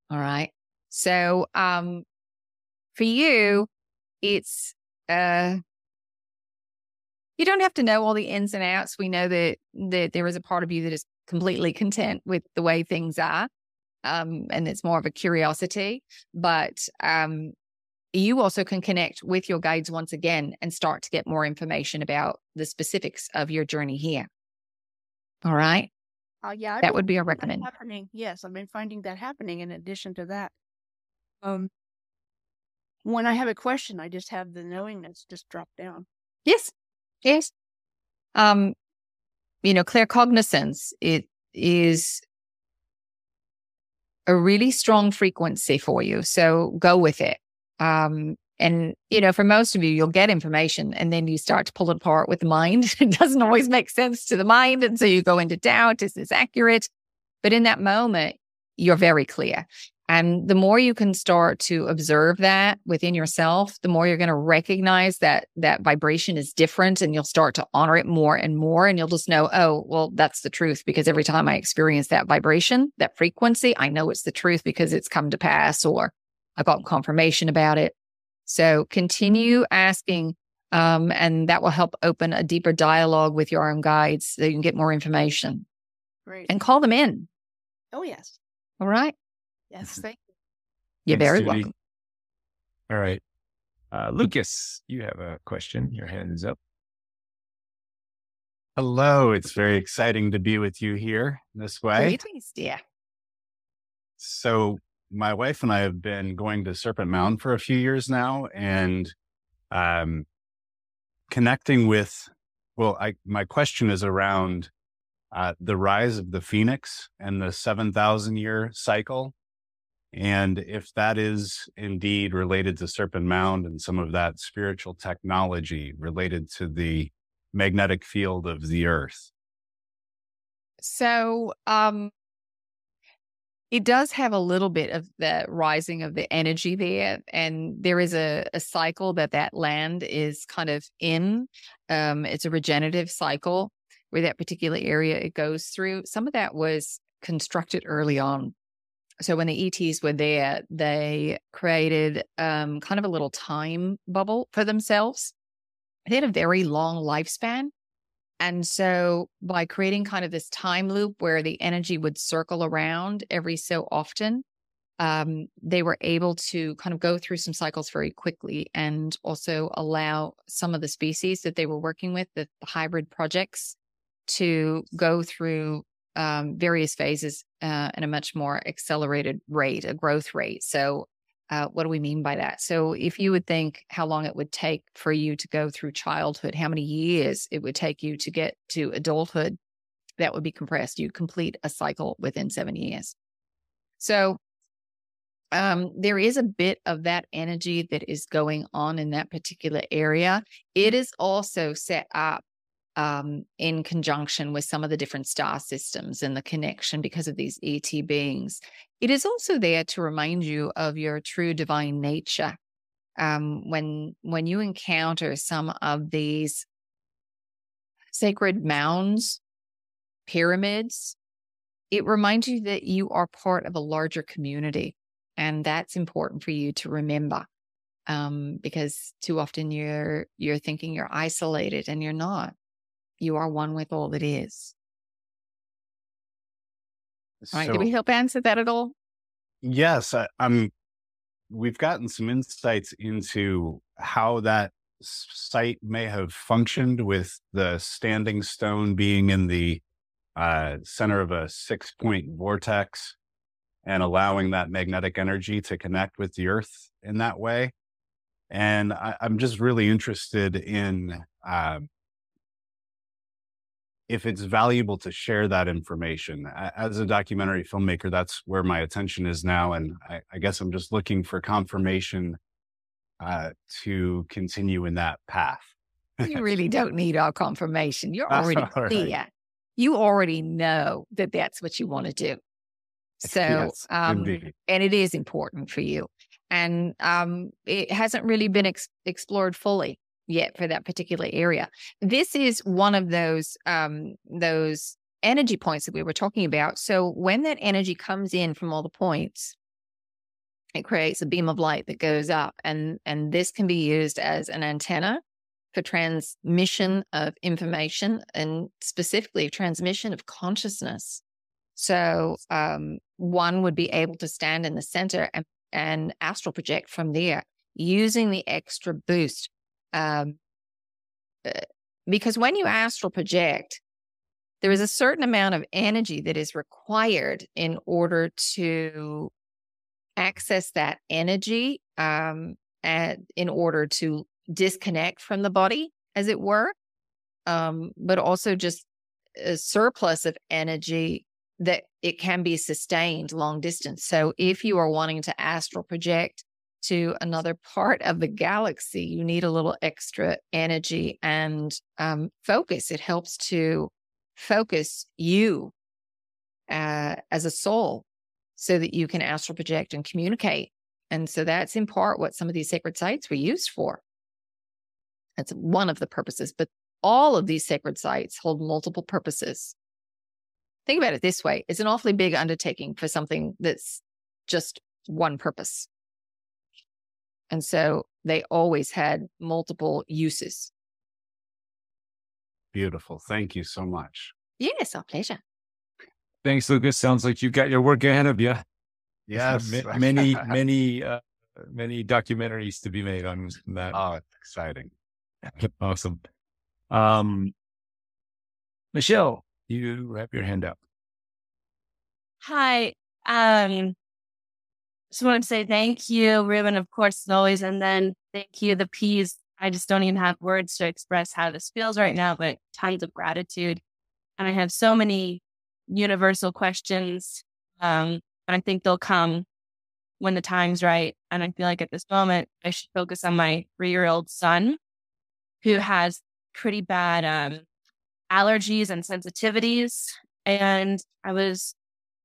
Speaker 2: All right. So, um, for you, it's, uh, you don't have to know all the ins and outs. We know that, that there is a part of you that is completely content with the way things are. Um, and it's more of a curiosity, but um, you also can connect with your guides once again and start to get more information about the specifics of your journey here. All right.
Speaker 4: Uh, yeah, I've
Speaker 2: that would be a recommend.
Speaker 4: Happening. Yes, I've been finding that happening. In addition to that, um, when I have a question, I just have the knowingness just drop down.
Speaker 2: Yes. Yes. Um, you know, claircognizance it is a really strong frequency for you. So go with it. Um, and, you know, for most of you, you'll get information and then you start to pull it apart with the mind. it doesn't always make sense to the mind. And so you go into doubt is this accurate? But in that moment, you're very clear. And the more you can start to observe that within yourself, the more you're going to recognize that that vibration is different and you'll start to honor it more and more. And you'll just know, oh, well, that's the truth. Because every time I experience that vibration, that frequency, I know it's the truth because it's come to pass or I got confirmation about it. So continue asking, um, and that will help open a deeper dialogue with your own guides so you can get more information.
Speaker 4: Great.
Speaker 2: And call them in.
Speaker 4: Oh, yes.
Speaker 2: All right.
Speaker 4: Yes. Thank you.
Speaker 2: You're
Speaker 1: Thanks,
Speaker 2: very
Speaker 1: Judy.
Speaker 2: welcome.
Speaker 1: All right. Uh, Lucas, you have a question. Your hand is up.
Speaker 3: Hello. It's very exciting to be with you here this way.
Speaker 2: Greetings, dear.
Speaker 3: So, my wife and I have been going to Serpent Mound for a few years now and um, connecting with, well, I, my question is around uh, the rise of the phoenix and the 7,000 year cycle. And if that is indeed related to Serpent Mound and some of that spiritual technology related to the magnetic field of the earth.
Speaker 2: So, um, it does have a little bit of the rising of the energy there. And there is a, a cycle that that land is kind of in. Um, it's a regenerative cycle where that particular area it goes through. Some of that was constructed early on. So when the ETs were there, they created um, kind of a little time bubble for themselves. They had a very long lifespan. And so by creating kind of this time loop where the energy would circle around every so often, um, they were able to kind of go through some cycles very quickly and also allow some of the species that they were working with, the, the hybrid projects, to go through um, various phases uh, in a much more accelerated rate, a growth rate. So uh, what do we mean by that? So, if you would think how long it would take for you to go through childhood, how many years it would take you to get to adulthood, that would be compressed. You'd complete a cycle within seven years. So, um, there is a bit of that energy that is going on in that particular area. It is also set up um, in conjunction with some of the different star systems and the connection because of these ET beings. It is also there to remind you of your true divine nature. Um, when when you encounter some of these sacred mounds, pyramids, it reminds you that you are part of a larger community, and that's important for you to remember. Um, because too often you're you're thinking you're isolated, and you're not you are one with all that is. All right.
Speaker 3: So,
Speaker 2: Did we help answer that at all?
Speaker 3: yes, I, I'm. We've gotten some insights into how that site may have functioned with the standing stone being in the uh, center of a six point vortex and allowing that magnetic energy to connect with the earth in that way. And I, I'm just really interested in uh,
Speaker 7: if it's valuable to share that information. As a documentary filmmaker, that's where my attention is now. And I, I guess I'm just looking for confirmation uh, to continue in that path.
Speaker 2: you really don't need our confirmation. You're already clear. You already know that that's what you want to do. So, yes, um, and it is important for you. And um, it hasn't really been ex- explored fully yet for that particular area. This is one of those um, those energy points that we were talking about. So when that energy comes in from all the points, it creates a beam of light that goes up, and and this can be used as an antenna for transmission of information and specifically transmission of consciousness. So um, one would be able to stand in the center and, and astral project from there using the extra boost um, uh, because when you astral project, there is a certain amount of energy that is required in order to access that energy um, and in order to disconnect from the body, as it were, um, but also just a surplus of energy that it can be sustained long distance. So if you are wanting to astral project to another part of the galaxy, you need a little extra energy and um, focus. It helps to focus you uh, as a soul so that you can astral project and communicate. And so that's in part what some of these sacred sites were used for. That's one of the purposes, but all of these sacred sites hold multiple purposes. Think about it this way it's an awfully big undertaking for something that's just one purpose. And so they always had multiple uses.
Speaker 7: Beautiful. Thank you so much.
Speaker 2: Yes, our pleasure.
Speaker 1: Thanks, Lucas. Sounds like you've got your work ahead of you.
Speaker 7: Yes.
Speaker 1: many, many, uh, many documentaries to be made on that.
Speaker 7: Oh, it's exciting.
Speaker 1: awesome. Um, Michelle, you wrap your hand up.
Speaker 8: Hi. Um, just want to say thank you, Reuben, of course, as always. And then thank you, the P's. I just don't even have words to express how this feels right now, but tons of gratitude. And I have so many universal questions. Um, and I think they'll come when the time's right. And I feel like at this moment, I should focus on my three year old son who has pretty bad um, allergies and sensitivities. And I was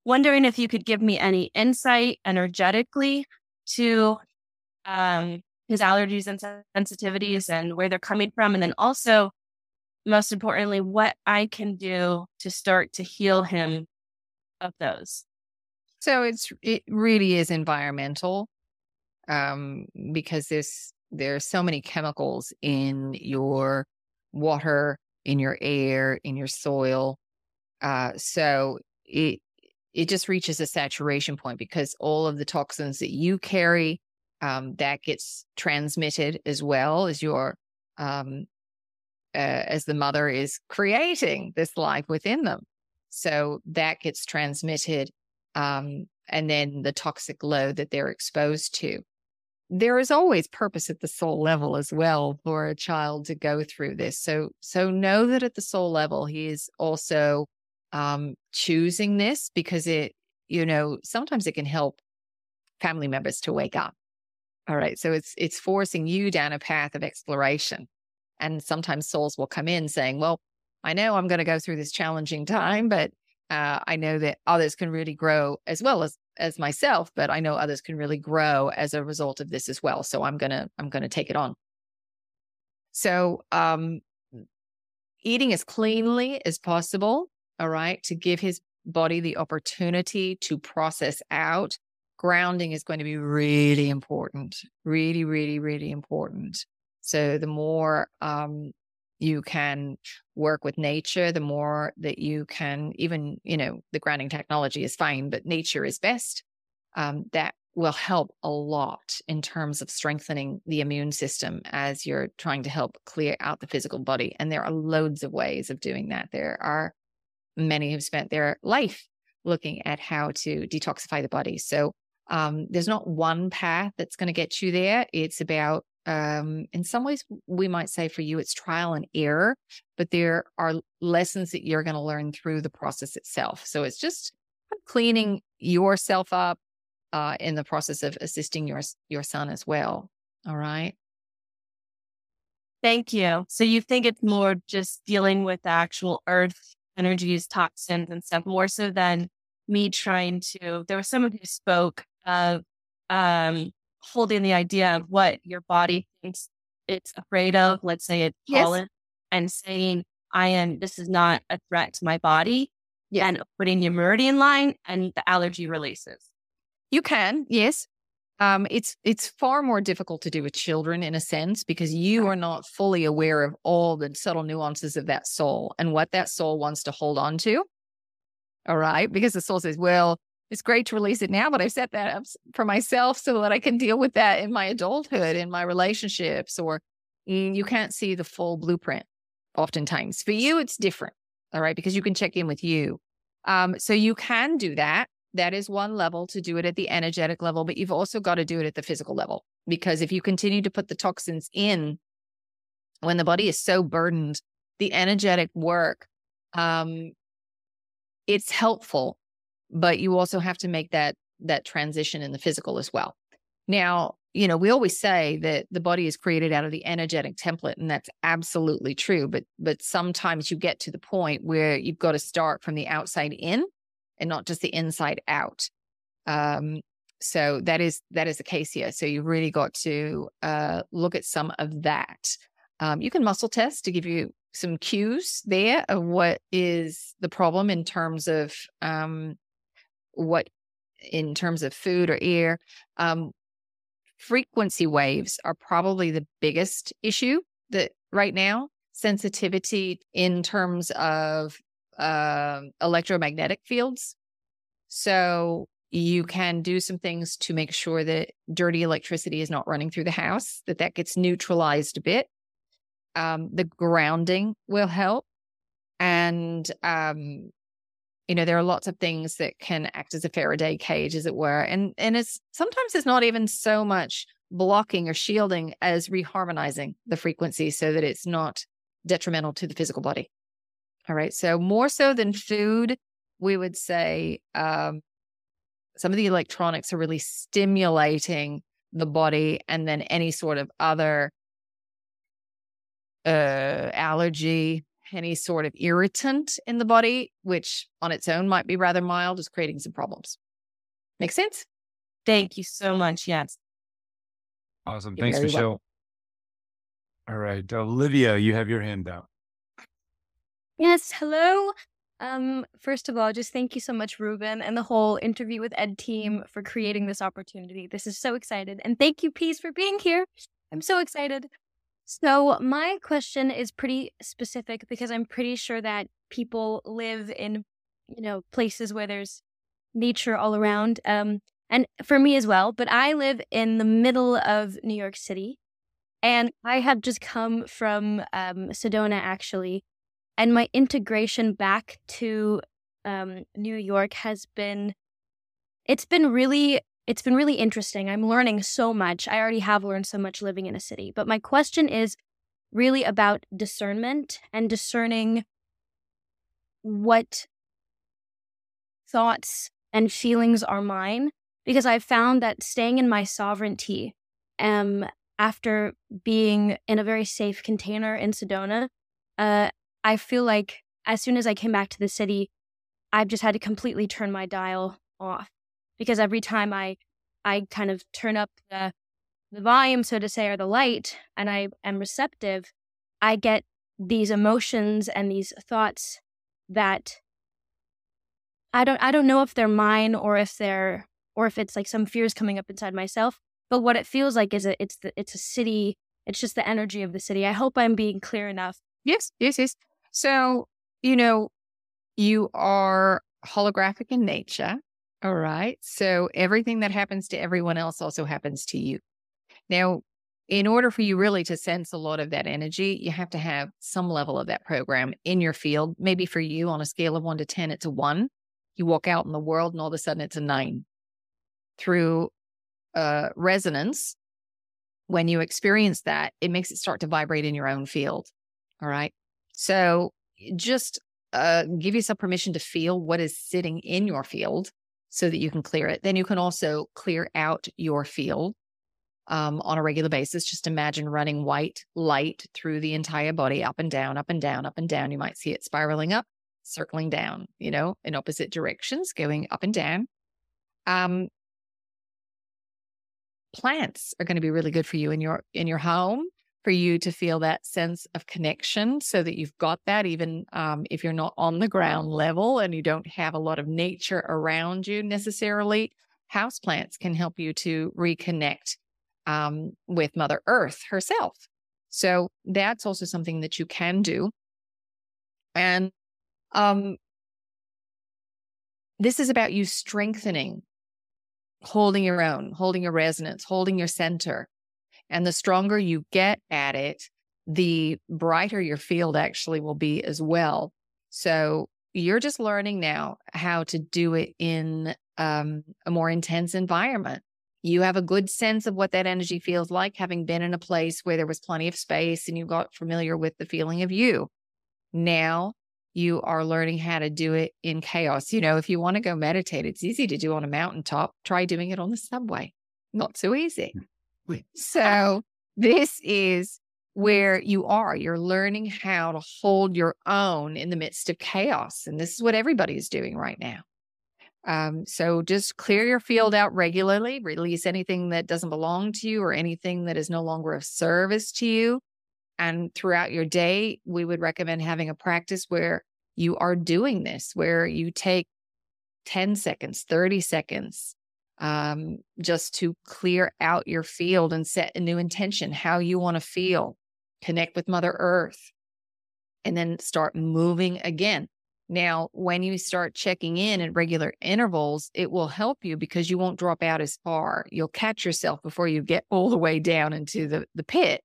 Speaker 8: wondering if you could give me any insight energetically to um, his allergies and sensitivities and where they're coming from. And then also, most importantly, what I can do to start to heal him of those.
Speaker 2: So it's it really is environmental um, because there's there are so many chemicals in your water, in your air, in your soil. Uh, so it it just reaches a saturation point because all of the toxins that you carry um, that gets transmitted as well as your um, uh, as the mother is creating this life within them. So that gets transmitted um, and then the toxic load that they're exposed to. There is always purpose at the soul level as well for a child to go through this. So so know that at the soul level he is also um, choosing this because it, you know, sometimes it can help family members to wake up. All right. So it's it's forcing you down a path of exploration. And sometimes souls will come in saying, Well, I know I'm going to go through this challenging time, but uh, I know that others can really grow as well as as myself, but I know others can really grow as a result of this as well. So I'm gonna I'm gonna take it on. So um, eating as cleanly as possible all right, to give his body the opportunity to process out. Grounding is going to be really important, really, really, really important. So the more um, you can work with nature, the more that you can even, you know, the grounding technology is fine, but nature is best. Um, that will help a lot in terms of strengthening the immune system as you're trying to help clear out the physical body. And there are loads of ways of doing that. There are many have spent their life looking at how to detoxify the body. So um, there's not one path that's going to get you there. It's about um, in some ways, we might say for you, it's trial and error, but there are lessons that you're going to learn through the process itself. So it's just cleaning yourself up uh, in the process of assisting your your son as well. All right.
Speaker 8: Thank you. So you think it's more just dealing with the actual earth energies, toxins, and stuff more so than me trying to. There was someone who spoke of um, holding the idea of what your body thinks it's afraid of. Let's say it's yes. pollen, and saying, "I am. This is not a threat to my body." Yeah. And putting your meridian line, and the allergy releases.
Speaker 2: You can, yes. Um, it's it's far more difficult to do with children in a sense because you are not fully aware of all the subtle nuances of that soul and what that soul wants to hold on to. All right, because the soul says, "Well, it's great to release it now, but I've set that up for myself so that I can deal with that in my adulthood, in my relationships." Or you can't see the full blueprint. Oftentimes, for you, it's different. All right, because you can check in with you. Um, so you can do that that is one level to do it at the energetic level, but you've also got to do it at the physical level. Because if you continue to put the toxins in when the body is so burdened, the energetic work, um, it's helpful, but you also have to make that that transition in the physical as well. Now, you know, we always say that the body is created out of the energetic template, and that's absolutely true. But but sometimes you get to the point where you've got to start from the outside in and not just the inside out. Um, so that is that is the case here. So you really got to uh, look at some of that. Um, you can muscle test to give you some cues there of what is the problem in terms of um, what in terms of food or air. Um, frequency waves are probably the biggest issue that right now sensitivity in terms of uh, electromagnetic fields. So you can do some things to make sure that dirty electricity is not running through the house, that that gets neutralized a bit. Um, the grounding will help. And, um, you know, there are lots of things that can act as a Faraday cage, as it were. And, and it's sometimes it's not even so much blocking or shielding as reharmonizing the frequency so that it's not detrimental to the physical body. All right. So more so than food, we would say um, some of the electronics are really stimulating the body, and then any sort of other uh, allergy, any sort of irritant in the body, which on its own might be rather mild, is creating some problems. Make sense?
Speaker 8: Thank you so much. Yes.
Speaker 1: Awesome. You're Thanks, Michelle. Welcome. All right. Olivia, you have your hand out.
Speaker 9: Yes, hello. Um, first of all, just thank you so much, Reuben, and the whole interview with Ed team for creating this opportunity. This is so excited. And thank you, P's, for being here. I'm so excited. So, my question is pretty specific because I'm pretty sure that people live in, you know, places where there's nature all around. Um, and for me as well, but I live in the middle of New York City. And I have just come from um, Sedona, actually, and my integration back to um, New York has been it's been really it's been really interesting. I'm learning so much. I already have learned so much living in a city. But my question is really about discernment and discerning what thoughts and feelings are mine because I've found that staying in my sovereignty um after being in a very safe container in Sedona uh I feel like as soon as I came back to the city, I've just had to completely turn my dial off because every time I I kind of turn up the the volume, so to say, or the light, and I am receptive, I get these emotions and these thoughts that I don't I don't know if they're mine or if they're or if it's like some fears coming up inside myself. But what it feels like is a, it's the, it's a city. It's just the energy of the city. I hope I'm being clear enough.
Speaker 2: Yes, yes, yes. So, you know, you are holographic in nature. All right. So everything that happens to everyone else also happens to you. Now, in order for you really to sense a lot of that energy, you have to have some level of that program in your field. Maybe for you, on a scale of one to 10, it's a one. You walk out in the world and all of a sudden it's a nine. Through uh, resonance, when you experience that, it makes it start to vibrate in your own field. All right. So just uh, give yourself permission to feel what is sitting in your field so that you can clear it. Then you can also clear out your field um, on a regular basis. Just imagine running white light through the entire body, up and down, up and down, up and down. You might see it spiraling up, circling down, you know, in opposite directions, going up and down. Um, plants are going to be really good for you in your in your home for you to feel that sense of connection so that you've got that even um, if you're not on the ground level and you don't have a lot of nature around you necessarily houseplants can help you to reconnect um, with mother earth herself so that's also something that you can do and um, this is about you strengthening holding your own, holding your resonance, holding your center. And the stronger you get at it, the brighter your field actually will be as well. So you're just learning now how to do it in um, a more intense environment. You have a good sense of what that energy feels like, having been in a place where there was plenty of space and you got familiar with the feeling of you. Now you are learning how to do it in chaos. You know, if you want to go meditate, it's easy to do on a mountaintop. Try doing it on the subway. Not so easy. So, this is where you are. You're learning how to hold your own in the midst of chaos. And this is what everybody is doing right now. Um, so just clear your field out regularly, release anything that doesn't belong to you or anything that is no longer of service to you. And throughout your day, we would recommend having a practice where you are doing this, where you take 10 seconds, 30 seconds um, just to clear out your field and set a new intention, how you want to feel, connect with Mother Earth, and then start moving again. Now, when you start checking in at regular intervals, it will help you because you won't drop out as far. You'll catch yourself before you get all the way down into the, the pit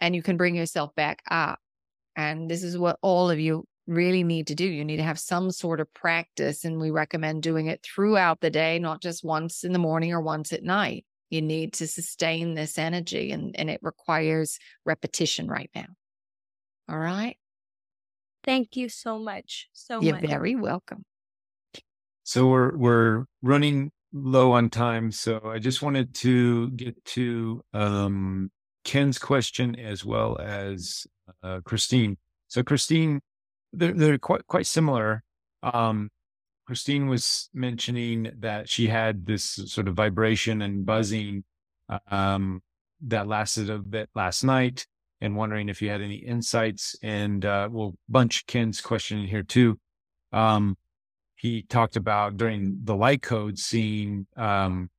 Speaker 2: and you can bring yourself back up. And this is what all of you really need to do. You need to have some sort of practice, and we recommend doing it throughout the day, not just once in the morning or once at night. You need to sustain this energy, and, and it requires repetition right now. All right.
Speaker 9: Thank you so much. So
Speaker 2: You're
Speaker 9: much.
Speaker 2: very welcome.
Speaker 1: So we're we're running low on time, so I just wanted to get to um, Ken's question as well as uh, Christine. So Christine, they're, they're quite quite similar. Um, Christine was mentioning that she had this sort of vibration and buzzing um, that lasted a bit last night, and wondering if you had any insights. And uh, we'll bunch Ken's question in here too. Um, he talked about during the light code seeing um,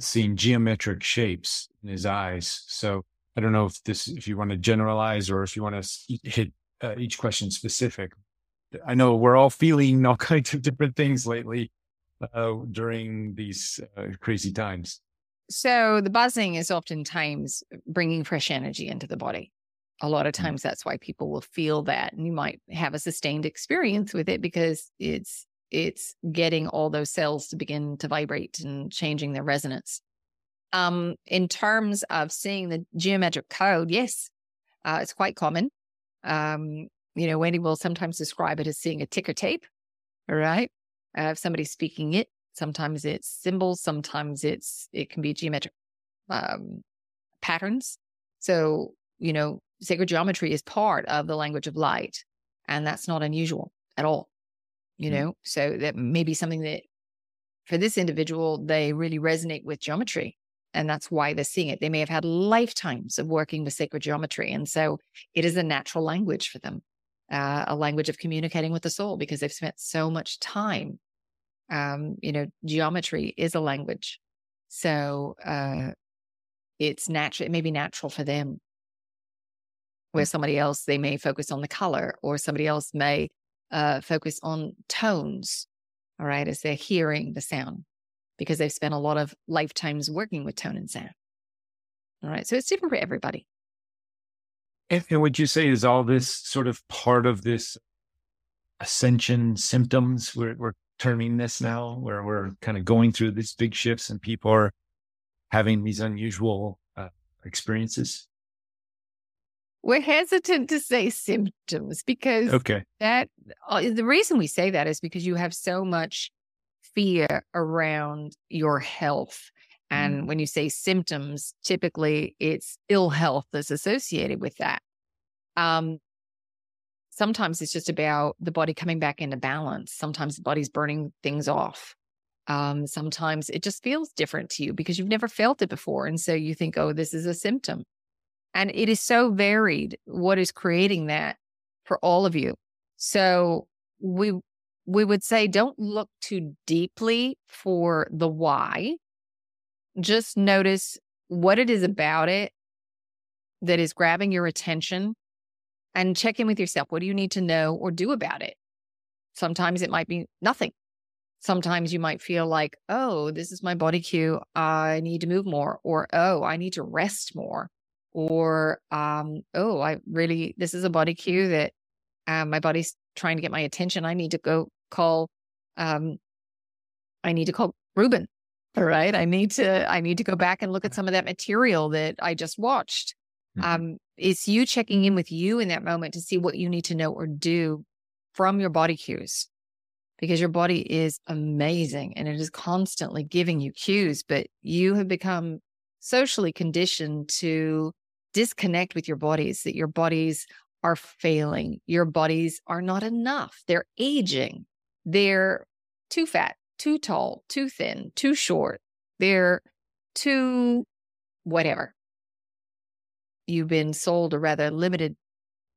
Speaker 1: seeing geometric shapes in his eyes. So I don't know if this, if you want to generalize or if you want to hit uh, each question specific. I know we're all feeling all kinds of different things lately uh, during these uh, crazy times.
Speaker 2: So the buzzing is oftentimes bringing fresh energy into the body. A lot of
Speaker 1: Mm.
Speaker 2: times that's why people will feel that and you might have a sustained experience with it because it's it's getting all those cells to begin to vibrate and changing their resonance. Um, in terms of seeing the geometric code, yes, uh, it's quite common. Um, you know, Wendy will sometimes describe it as seeing a ticker tape, all right? Uh, if somebody's speaking it, sometimes it's symbols, sometimes it's it can be geometric um, patterns. So, you know, sacred geometry is part of the language of light, and that's not unusual at all. You
Speaker 1: Mhm.
Speaker 2: know, so that may be something that for this individual, they really resonate with geometry. And that's why they're seeing it. They may have had lifetimes of working with sacred geometry. And so it is a natural language for them, uh, a language of communicating with the soul because they've spent so much time. Um, you know, geometry is a language. So uh, it's natural, it may be natural for them. Where somebody else, they may focus on the color, or somebody else may uh, focus on tones, all right, as they're hearing the sound because they've spent a lot of lifetimes working with tone and sound. All right. So it's different for everybody.
Speaker 1: And, and would you say is all this sort of part of this ascension symptoms? We're, we're terming this now, where we're kind of going through these big shifts and people are having these unusual uh, experiences?
Speaker 2: We're hesitant to say symptoms because
Speaker 1: Okay.
Speaker 2: that uh, the reason we say that is because you have so much fear around your health. And when you say symptoms, typically it's ill health that's associated with that. Um, sometimes it's just about the body coming back into balance. Sometimes the body's burning things off. Um, sometimes it just feels different to you because you've never felt it before. And so you think, oh, this is a symptom. And it is so varied what is creating that for all of you. So we we would say don't look too deeply for the why. Just notice what it is about it that is grabbing your attention and check in with yourself. What do you need to know or do about it? Sometimes it might be nothing. Sometimes you might feel like, oh, this is my body cue. I need to move more, or oh, I need to rest more, or um, oh, I really, this is a body cue that um, my body's trying to get my attention. I need to go call, um, I need to call Reuben. All right. I need to, I need to go back and look at some of that material that I just watched.
Speaker 1: Mhm.
Speaker 2: Um, it's you checking in with you in that moment to see what you need to know or do from your body cues because your body is amazing and it is constantly giving you cues, but you have become socially conditioned to disconnect with your bodies, that your bodies are failing, your bodies are not enough, they're aging, they're too fat, too tall, too thin, too short, they're too whatever. You've been sold a rather limited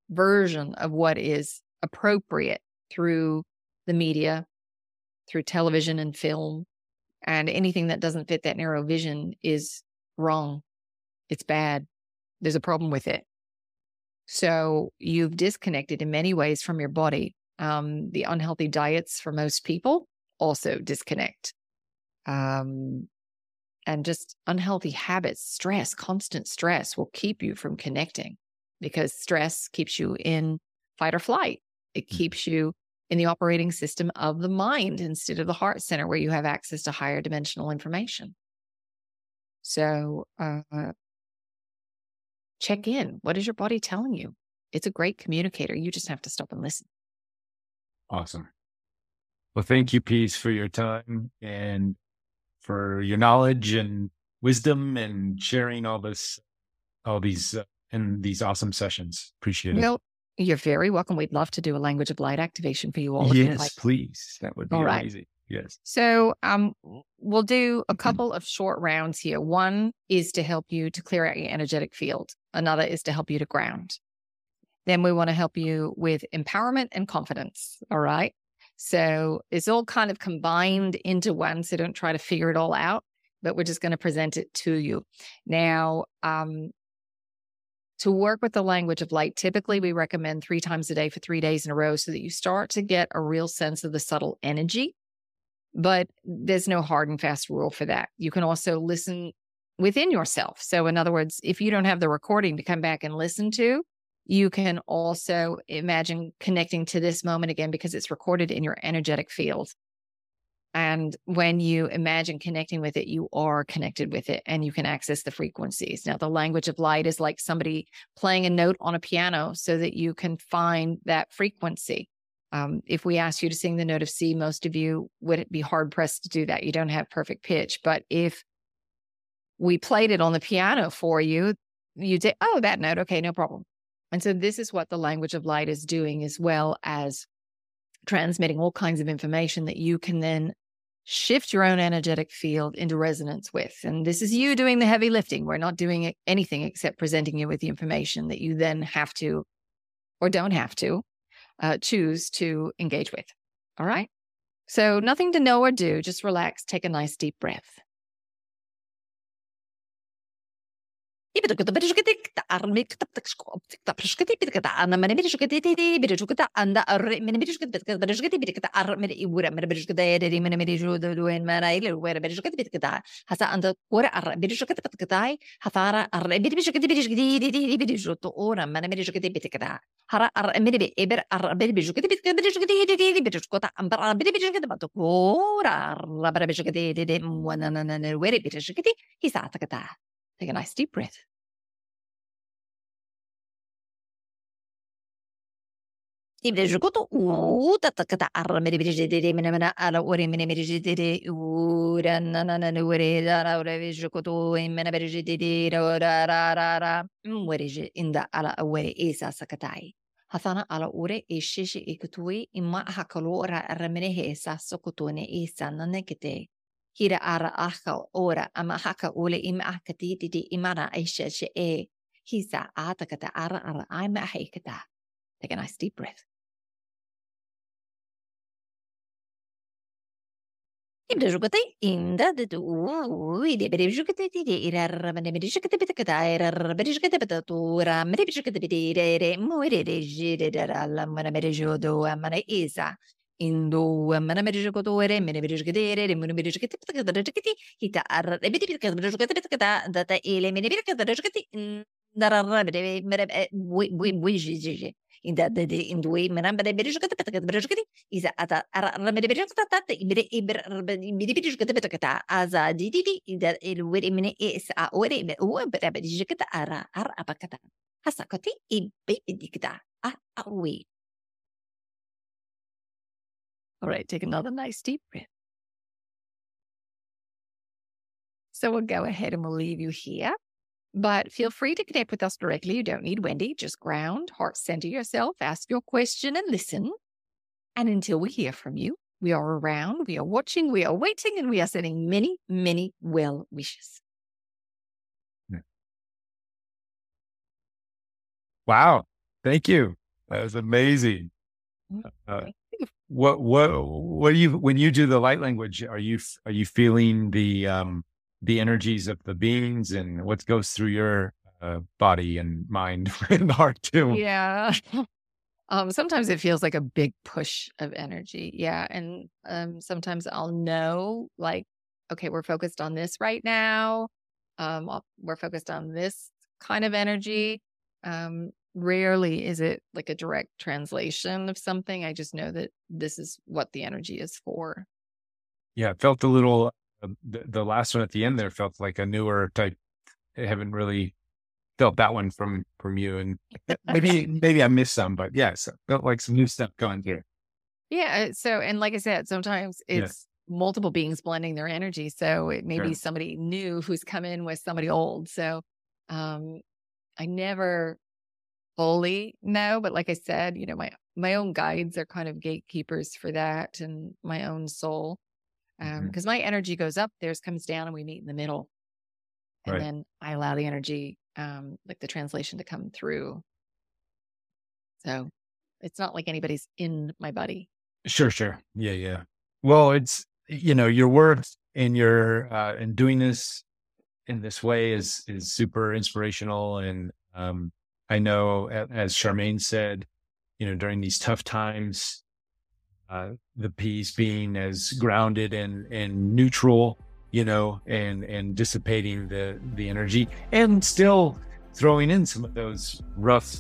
Speaker 2: version of what is appropriate through the media, through television and film. And anything that doesn't fit that narrow vision is wrong. It's bad. There's a problem with it. So you've disconnected in many ways from your body. Um, the unhealthy diets for most people also disconnect. Um, and just unhealthy habits, stress, constant stress will keep you from connecting because stress keeps you in fight or flight. It keeps you in the operating system of the mind instead of the heart center where you have access to higher dimensional information. So, uh, check in. What is your body telling you? It's a great communicator. You just have to stop and listen.
Speaker 1: Awesome. Well, thank you, P's, for your time and for your knowledge and wisdom and sharing all this, all these, uh, and these awesome sessions. Appreciate it.
Speaker 2: Well, you're very welcome. We'd love to do a language of light activation for you all.
Speaker 1: yes,
Speaker 2: like.
Speaker 1: please. That would be
Speaker 2: All right.
Speaker 1: amazing. Yes.
Speaker 2: So, um, we'll do a couple of short rounds here. One is to help you to clear out your energetic field. Another is to help you to ground. Then we want to help you with empowerment and confidence. All right. So it's all kind of combined into one. So don't try to figure it all out, but we're just going to present it to you. Now, um, to work with the language of light, typically we recommend three times a day for three days in a row so that you start to get a real sense of the subtle energy. But there's no hard and fast rule for that. You can also listen within yourself. So, in other words, if you don't have the recording to come back and listen to, you can also imagine connecting to this moment again because it's recorded in your energetic field. And when you imagine connecting with it, you are connected with it and you can access the frequencies. Now, the language of light is like somebody playing a note on a piano so that you can find that frequency. Um, if we asked you to sing the note of C, most of you would be hard pressed to do that. You don't have perfect pitch. But if we played it on the piano for you, you'd say, oh, that note. Okay, no problem. And so this is what the language of light is doing, as well as transmitting all kinds of information that you can then shift your own energetic field into resonance with. And this is you doing the heavy lifting. We're not doing anything except presenting you with the information that you then have to or don't have to uh, choose to engage with. All right. So nothing to know or do. Just relax. Take a nice deep breath. いびとくとべるしゅけてきたあるめくたぷたくしこぷたぷしゅけてびてきたあなまねびるしゅけてててべるしゅけたあんだあるめねびるしゅけてべるしゅけてびてきたあるめいぶらめるべるしゅけてやれりめねびるしゅけてどえんまらいるべるしゅけてびてきたはさあんだこれあるべるしゅけてべてきたいはさらあるべるしゅけてべるしゅけてでででべるしゅとおらまねびるしゅけてびてきたはらあるめるべいべあるべるしゅけてびてきたべるしゅけてでででべるしゅけたあんばらべるべるしゅけてばとこらあるべるしゅけてででもななななべるしゅけてひさあたきた Take a nice deep breath. hathana ala ure e e i hakalo ra he e e. Take a nice deep breath. Indo mana meri jogo to ere mere meri mene dere re mere meri kiti pita kada merige kiti kita ar ebiti pita kada merige kiti pita kada data ele mene pita kada da ra ra mere mere bui bui bui ji ji ji inda de de e mana mere merige kiti pita kada merige kiti isa ata ar ra mere merige kiti tata ibere iber mere merige kiti pita kada aza di di di inda el wiri mene e sa a wiri u bere merige kiti ara ar apa kada hasa kati ibe di kada a a wiri all right take another nice deep breath so we'll go ahead and we'll leave you here but feel free to connect with us directly. You don't need Wendy. Just ground, heart center yourself, ask your question, and listen. And until we hear from you, we are around, we are watching, we are waiting, and we are sending many, many well wishes.
Speaker 1: Wow. Thank you. That was amazing. Uh, what what what do you when you do the light language are you are you feeling the um the energies of the beings and what goes through your uh, body and mind and heart too.
Speaker 2: Yeah. um, sometimes it feels like a big push of energy. Yeah. And um, sometimes I'll know, like, okay, we're focused on this right now. Um, we're focused on this kind of energy. Um, rarely is it like a direct translation of something. I just know that this is what the energy is for.
Speaker 1: Yeah, it felt a little the, the last one at the end there felt like a newer type. I haven't really felt that one from from you, and maybe maybe I missed some, but yes, felt like some new stuff going here.
Speaker 2: Yeah. So, and like I said, sometimes it's yeah. multiple beings blending their energy. So it may sure. be somebody new who's come in with somebody old. So, um, I never fully know, but like I said, you know, my my own guides are kind of gatekeepers for that, and my own soul um because mm-hmm. my energy goes up theirs comes down and we meet in the middle. And right. then i allow the energy um like the translation to come through. So it's not like anybody's in my body.
Speaker 1: Sure sure. Yeah yeah. Well it's you know your work and your uh and doing this in this way is is super inspirational and um i know as charmaine said you know during these tough times uh, the P's being as grounded and and neutral, you know, and and dissipating the the energy, and still throwing in some of those rough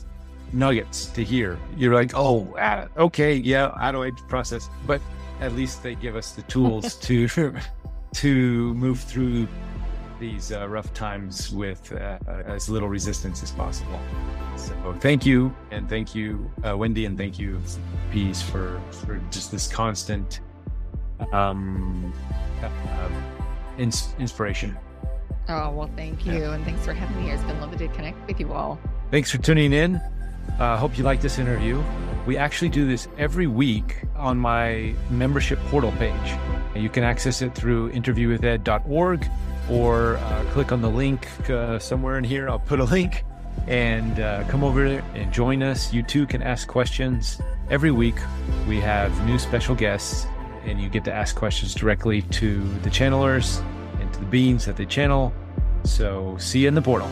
Speaker 1: nuggets to hear. You're like, oh, ah, okay, yeah, how do I process? But at least they give us the tools to to move through these uh, rough times with uh, as little resistance as possible. So thank you, and thank you, uh, Wendy, and thank you, P's, for for just this constant um, um ins- inspiration.
Speaker 2: Oh well, thank you, yeah. and thanks for having me here. It's been lovely to connect with you all.
Speaker 1: Thanks for tuning in. I uh, hope you like this interview. We actually do this every week on my membership portal page. You can access it through interviewwithed.org or uh, click on the link uh, somewhere in here. I'll put a link and uh, come over and join us. You too can ask questions. Every week, we have new special guests, and you get to ask questions directly to the channelers and to the beings that they channel. So, see you in the portal.